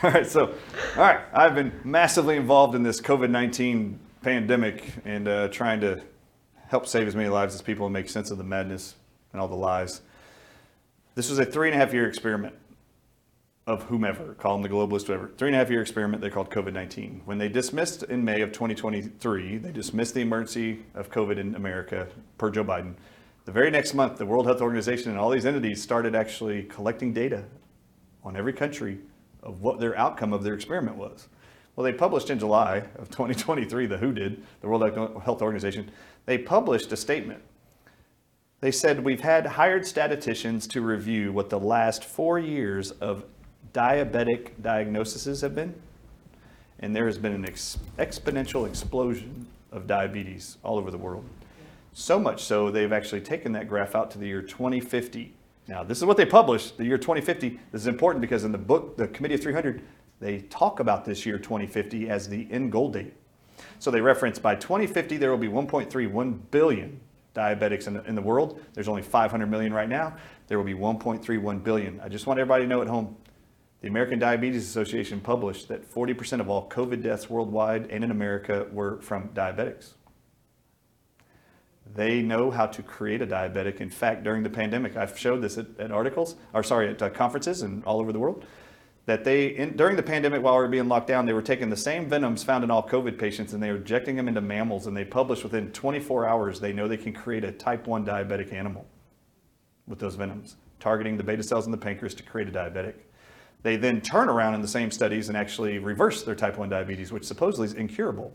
All right, so, all right, I've been massively involved in this COVID 19 pandemic and uh, trying to help save as many lives as people and make sense of the madness and all the lies. This was a three and a half year experiment of whomever, call them the globalist, whatever. Three and a half year experiment they called COVID 19. When they dismissed in May of 2023, they dismissed the emergency of COVID in America per Joe Biden. The very next month, the World Health Organization and all these entities started actually collecting data on every country of what their outcome of their experiment was. Well, they published in July of 2023, the WHO did, the World Health Organization, they published a statement. They said, We've had hired statisticians to review what the last four years of diabetic diagnoses have been. And there has been an ex- exponential explosion of diabetes all over the world. So much so, they've actually taken that graph out to the year 2050. Now, this is what they published, the year 2050. This is important because in the book, the Committee of 300, they talk about this year 2050 as the end goal date. So they reference by 2050, there will be 1.31 billion diabetics in the, in the world. There's only 500 million right now. There will be 1.31 billion. I just want everybody to know at home the American Diabetes Association published that 40% of all COVID deaths worldwide and in America were from diabetics. They know how to create a diabetic. In fact, during the pandemic, I've showed this at, at articles, or sorry, at uh, conferences and all over the world, that they, in, during the pandemic, while we were being locked down, they were taking the same venoms found in all COVID patients and they were injecting them into mammals. And they published within 24 hours, they know they can create a type 1 diabetic animal with those venoms, targeting the beta cells in the pancreas to create a diabetic. They then turn around in the same studies and actually reverse their type 1 diabetes, which supposedly is incurable.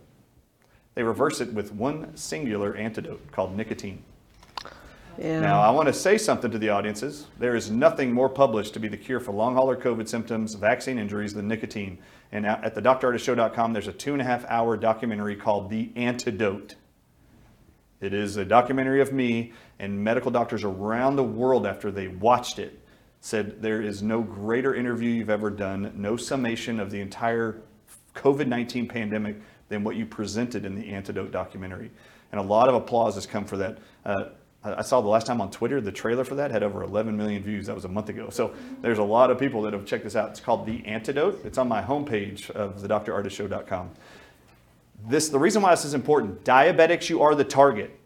They reverse it with one singular antidote called nicotine. Yeah. Now, I want to say something to the audiences. There is nothing more published to be the cure for long hauler COVID symptoms, vaccine injuries than nicotine. And at the drardisshow.com, there's a two and a half hour documentary called The Antidote. It is a documentary of me and medical doctors around the world after they watched it said there is no greater interview you've ever done, no summation of the entire COVID 19 pandemic than what you presented in the Antidote documentary. And a lot of applause has come for that. Uh, I saw the last time on Twitter, the trailer for that had over 11 million views. That was a month ago. So there's a lot of people that have checked this out. It's called The Antidote. It's on my homepage of the drardisshow.com. This, the reason why this is important, diabetics, you are the target.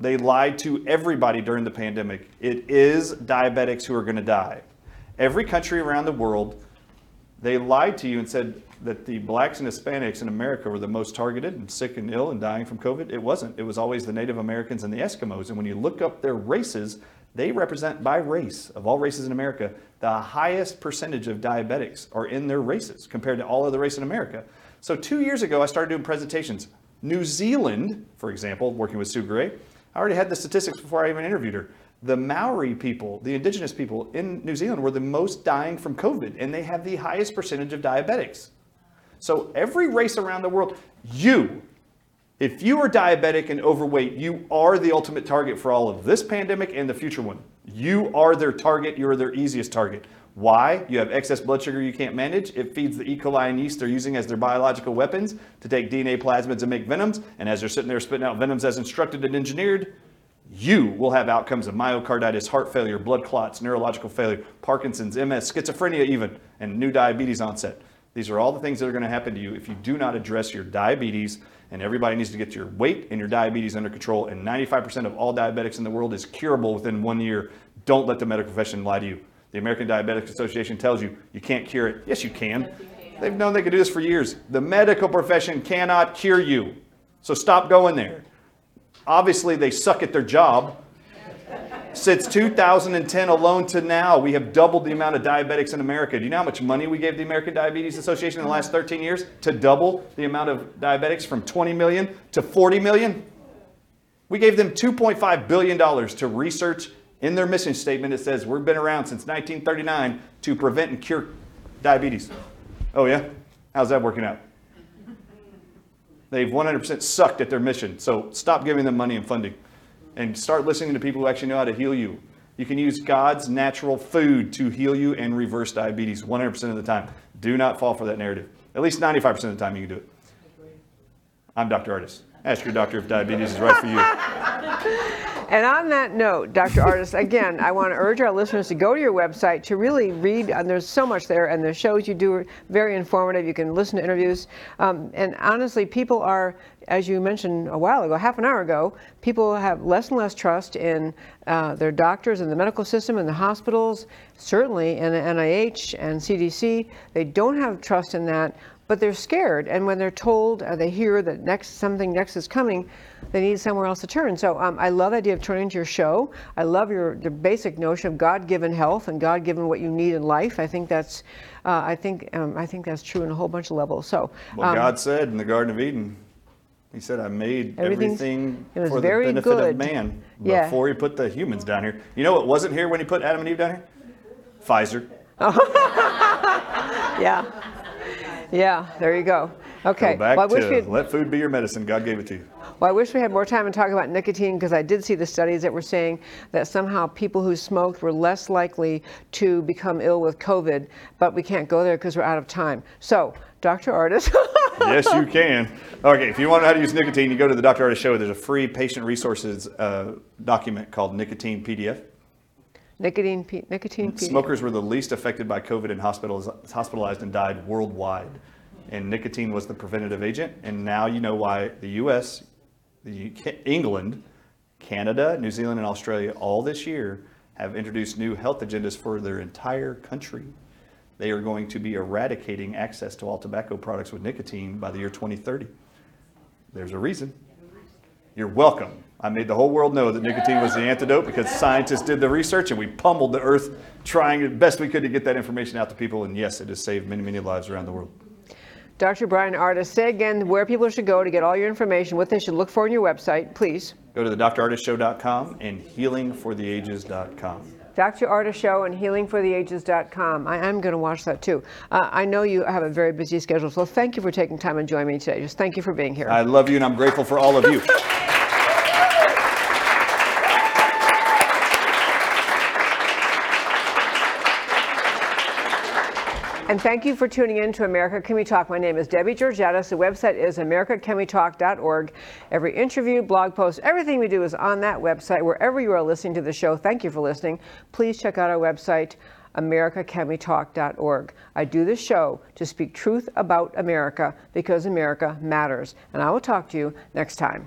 They lied to everybody during the pandemic. It is diabetics who are going to die. Every country around the world, they lied to you and said that the blacks and Hispanics in America were the most targeted and sick and ill and dying from COVID. It wasn't. It was always the Native Americans and the Eskimos. And when you look up their races, they represent by race of all races in America, the highest percentage of diabetics are in their races compared to all other races in America. So two years ago, I started doing presentations. New Zealand, for example, working with Sue Grey, I already had the statistics before I even interviewed her. The Maori people, the indigenous people in New Zealand, were the most dying from COVID, and they have the highest percentage of diabetics. So every race around the world, you, if you are diabetic and overweight, you are the ultimate target for all of this pandemic and the future one. You are their target, you're their easiest target. Why? You have excess blood sugar you can't manage. It feeds the E. coli and yeast they're using as their biological weapons to take DNA plasmids and make venoms. And as they're sitting there spitting out venoms as instructed and engineered, you will have outcomes of myocarditis, heart failure, blood clots, neurological failure, Parkinson's, MS, schizophrenia, even, and new diabetes onset. These are all the things that are going to happen to you if you do not address your diabetes. And everybody needs to get your weight and your diabetes under control. And 95% of all diabetics in the world is curable within one year. Don't let the medical profession lie to you. The American Diabetic Association tells you you can't cure it. Yes, you can. They've known they could do this for years. The medical profession cannot cure you. So stop going there. Obviously, they suck at their job. Since 2010 alone to now, we have doubled the amount of diabetics in America. Do you know how much money we gave the American Diabetes Association in the last 13 years to double the amount of diabetics from 20 million to 40 million? We gave them $2.5 billion to research. In their mission statement, it says, We've been around since 1939 to prevent and cure diabetes. Oh, yeah? How's that working out? They've 100% sucked at their mission. So stop giving them money and funding and start listening to people who actually know how to heal you. You can use God's natural food to heal you and reverse diabetes 100% of the time. Do not fall for that narrative. At least 95% of the time you can do it. I'm Dr. Ardis. Ask your doctor if diabetes is right for you. <laughs> And on that note, Dr. Ardis, again, I want to urge our listeners to go to your website to really read, and there's so much there, and the shows you do are very informative. You can listen to interviews. Um, and honestly, people are, as you mentioned a while ago, half an hour ago, people have less and less trust in uh, their doctors and the medical system and the hospitals, certainly in the NIH and CDC. They don't have trust in that but they're scared. And when they're told, uh, they hear that next something next is coming, they need somewhere else to turn. So um, I love the idea of turning to your show. I love your the basic notion of God-given health and God-given what you need in life. I think that's, uh, I think, um, I think that's true in a whole bunch of levels. So Well, um, God said in the Garden of Eden, He said, I made everything it was for the benefit good. of man Yeah. before He put the humans down here. You know what wasn't here when He put Adam and Eve down here? Pfizer. <laughs> yeah, yeah. There you go. Okay. Go back well, I wish to had, let food be your medicine. God gave it to you. Well, I wish we had more time to talk about nicotine because I did see the studies that were saying that somehow people who smoked were less likely to become ill with COVID, but we can't go there because we're out of time. So, Dr. Ardis, <laughs> yes, you can. Okay, if you want to know how to use nicotine, you go to the Dr. Ardis Show. There's a free patient resources uh, document called Nicotine PDF. Nicotine, P- nicotine, P- Smokers were the least affected by COVID and hospitals, hospitalized and died worldwide. And nicotine was the preventative agent. And now you know why the US, the UK, England, Canada, New Zealand, and Australia all this year have introduced new health agendas for their entire country. They are going to be eradicating access to all tobacco products with nicotine by the year 2030. There's a reason. You're welcome. I made the whole world know that nicotine was the antidote because scientists did the research and we pummeled the earth trying the best we could to get that information out to people. And yes, it has saved many, many lives around the world. Dr. Bryan Ardis, say again where people should go to get all your information, what they should look for on your website, please. Go to the drardisshow.com and healingfortheages.com. Dr. Ardis Show and healingfortheages.com. I am going to watch that too. Uh, I know you have a very busy schedule, so thank you for taking time and joining me today. Just thank you for being here. I love you and I'm grateful for all of you. <laughs> And thank you for tuning in to America Can We Talk. My name is Debbie Georgatos. The website is americacanwetalk.org. Every interview, blog post, everything we do is on that website. Wherever you are listening to the show, thank you for listening. Please check out our website, americacanwetalk.org. I do this show to speak truth about America because America matters. And I will talk to you next time.